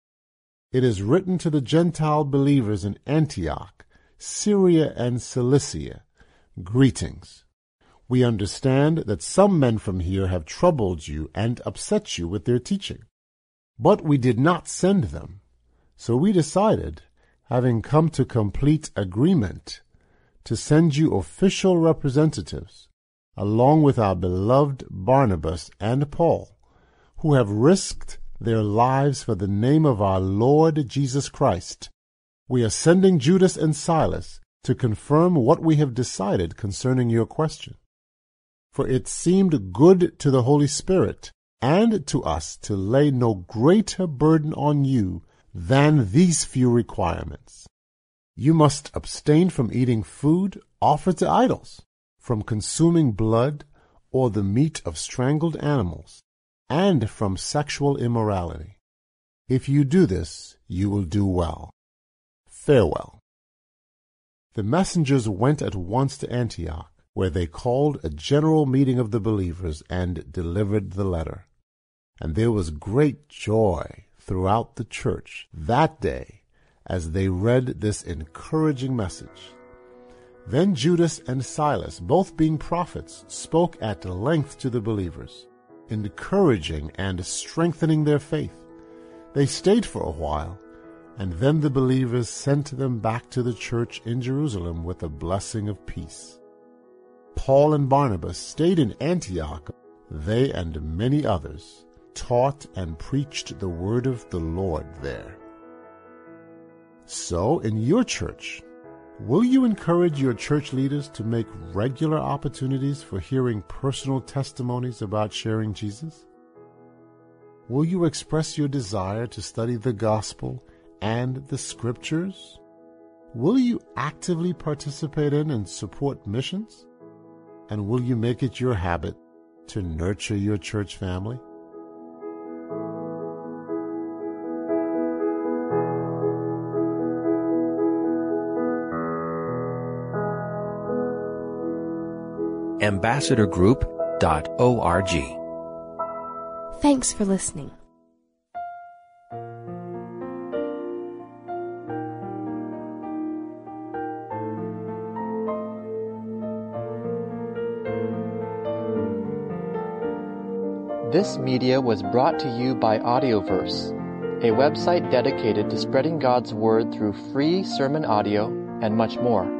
It is written to the Gentile believers in Antioch, Syria, and Cilicia. Greetings. We understand that some men from here have troubled you and upset you with their teaching. But we did not send them. So we decided, having come to complete agreement, to send you official representatives, along with our beloved Barnabas and Paul, who have risked their lives for the name of our Lord Jesus Christ. We are sending Judas and Silas to confirm what we have decided concerning your question. For it seemed good to the Holy Spirit and to us to lay no greater burden on you than these few requirements. You must abstain from eating food offered to idols, from consuming blood or the meat of strangled animals, and from sexual immorality. If you do this, you will do well. Farewell. The messengers went at once to Antioch, where they called a general meeting of the believers and delivered the letter. And there was great joy throughout the church that day as they read this encouraging message. Then Judas and Silas, both being prophets, spoke at length to the believers, encouraging and strengthening their faith. They stayed for a while, and then the believers sent them back to the church in Jerusalem with a blessing of peace. Paul and Barnabas stayed in Antioch. They and many others taught and preached the word of the Lord there. So, in your church, will you encourage your church leaders to make regular opportunities for hearing personal testimonies about sharing Jesus? Will you express your desire to study the gospel and the scriptures? Will you actively participate in and support missions? And will you make it your habit to nurture your church family? ambassadorgroup.org. Thanks for listening. This media was brought to you by Audioverse, a website dedicated to spreading God's Word through free sermon audio and much more.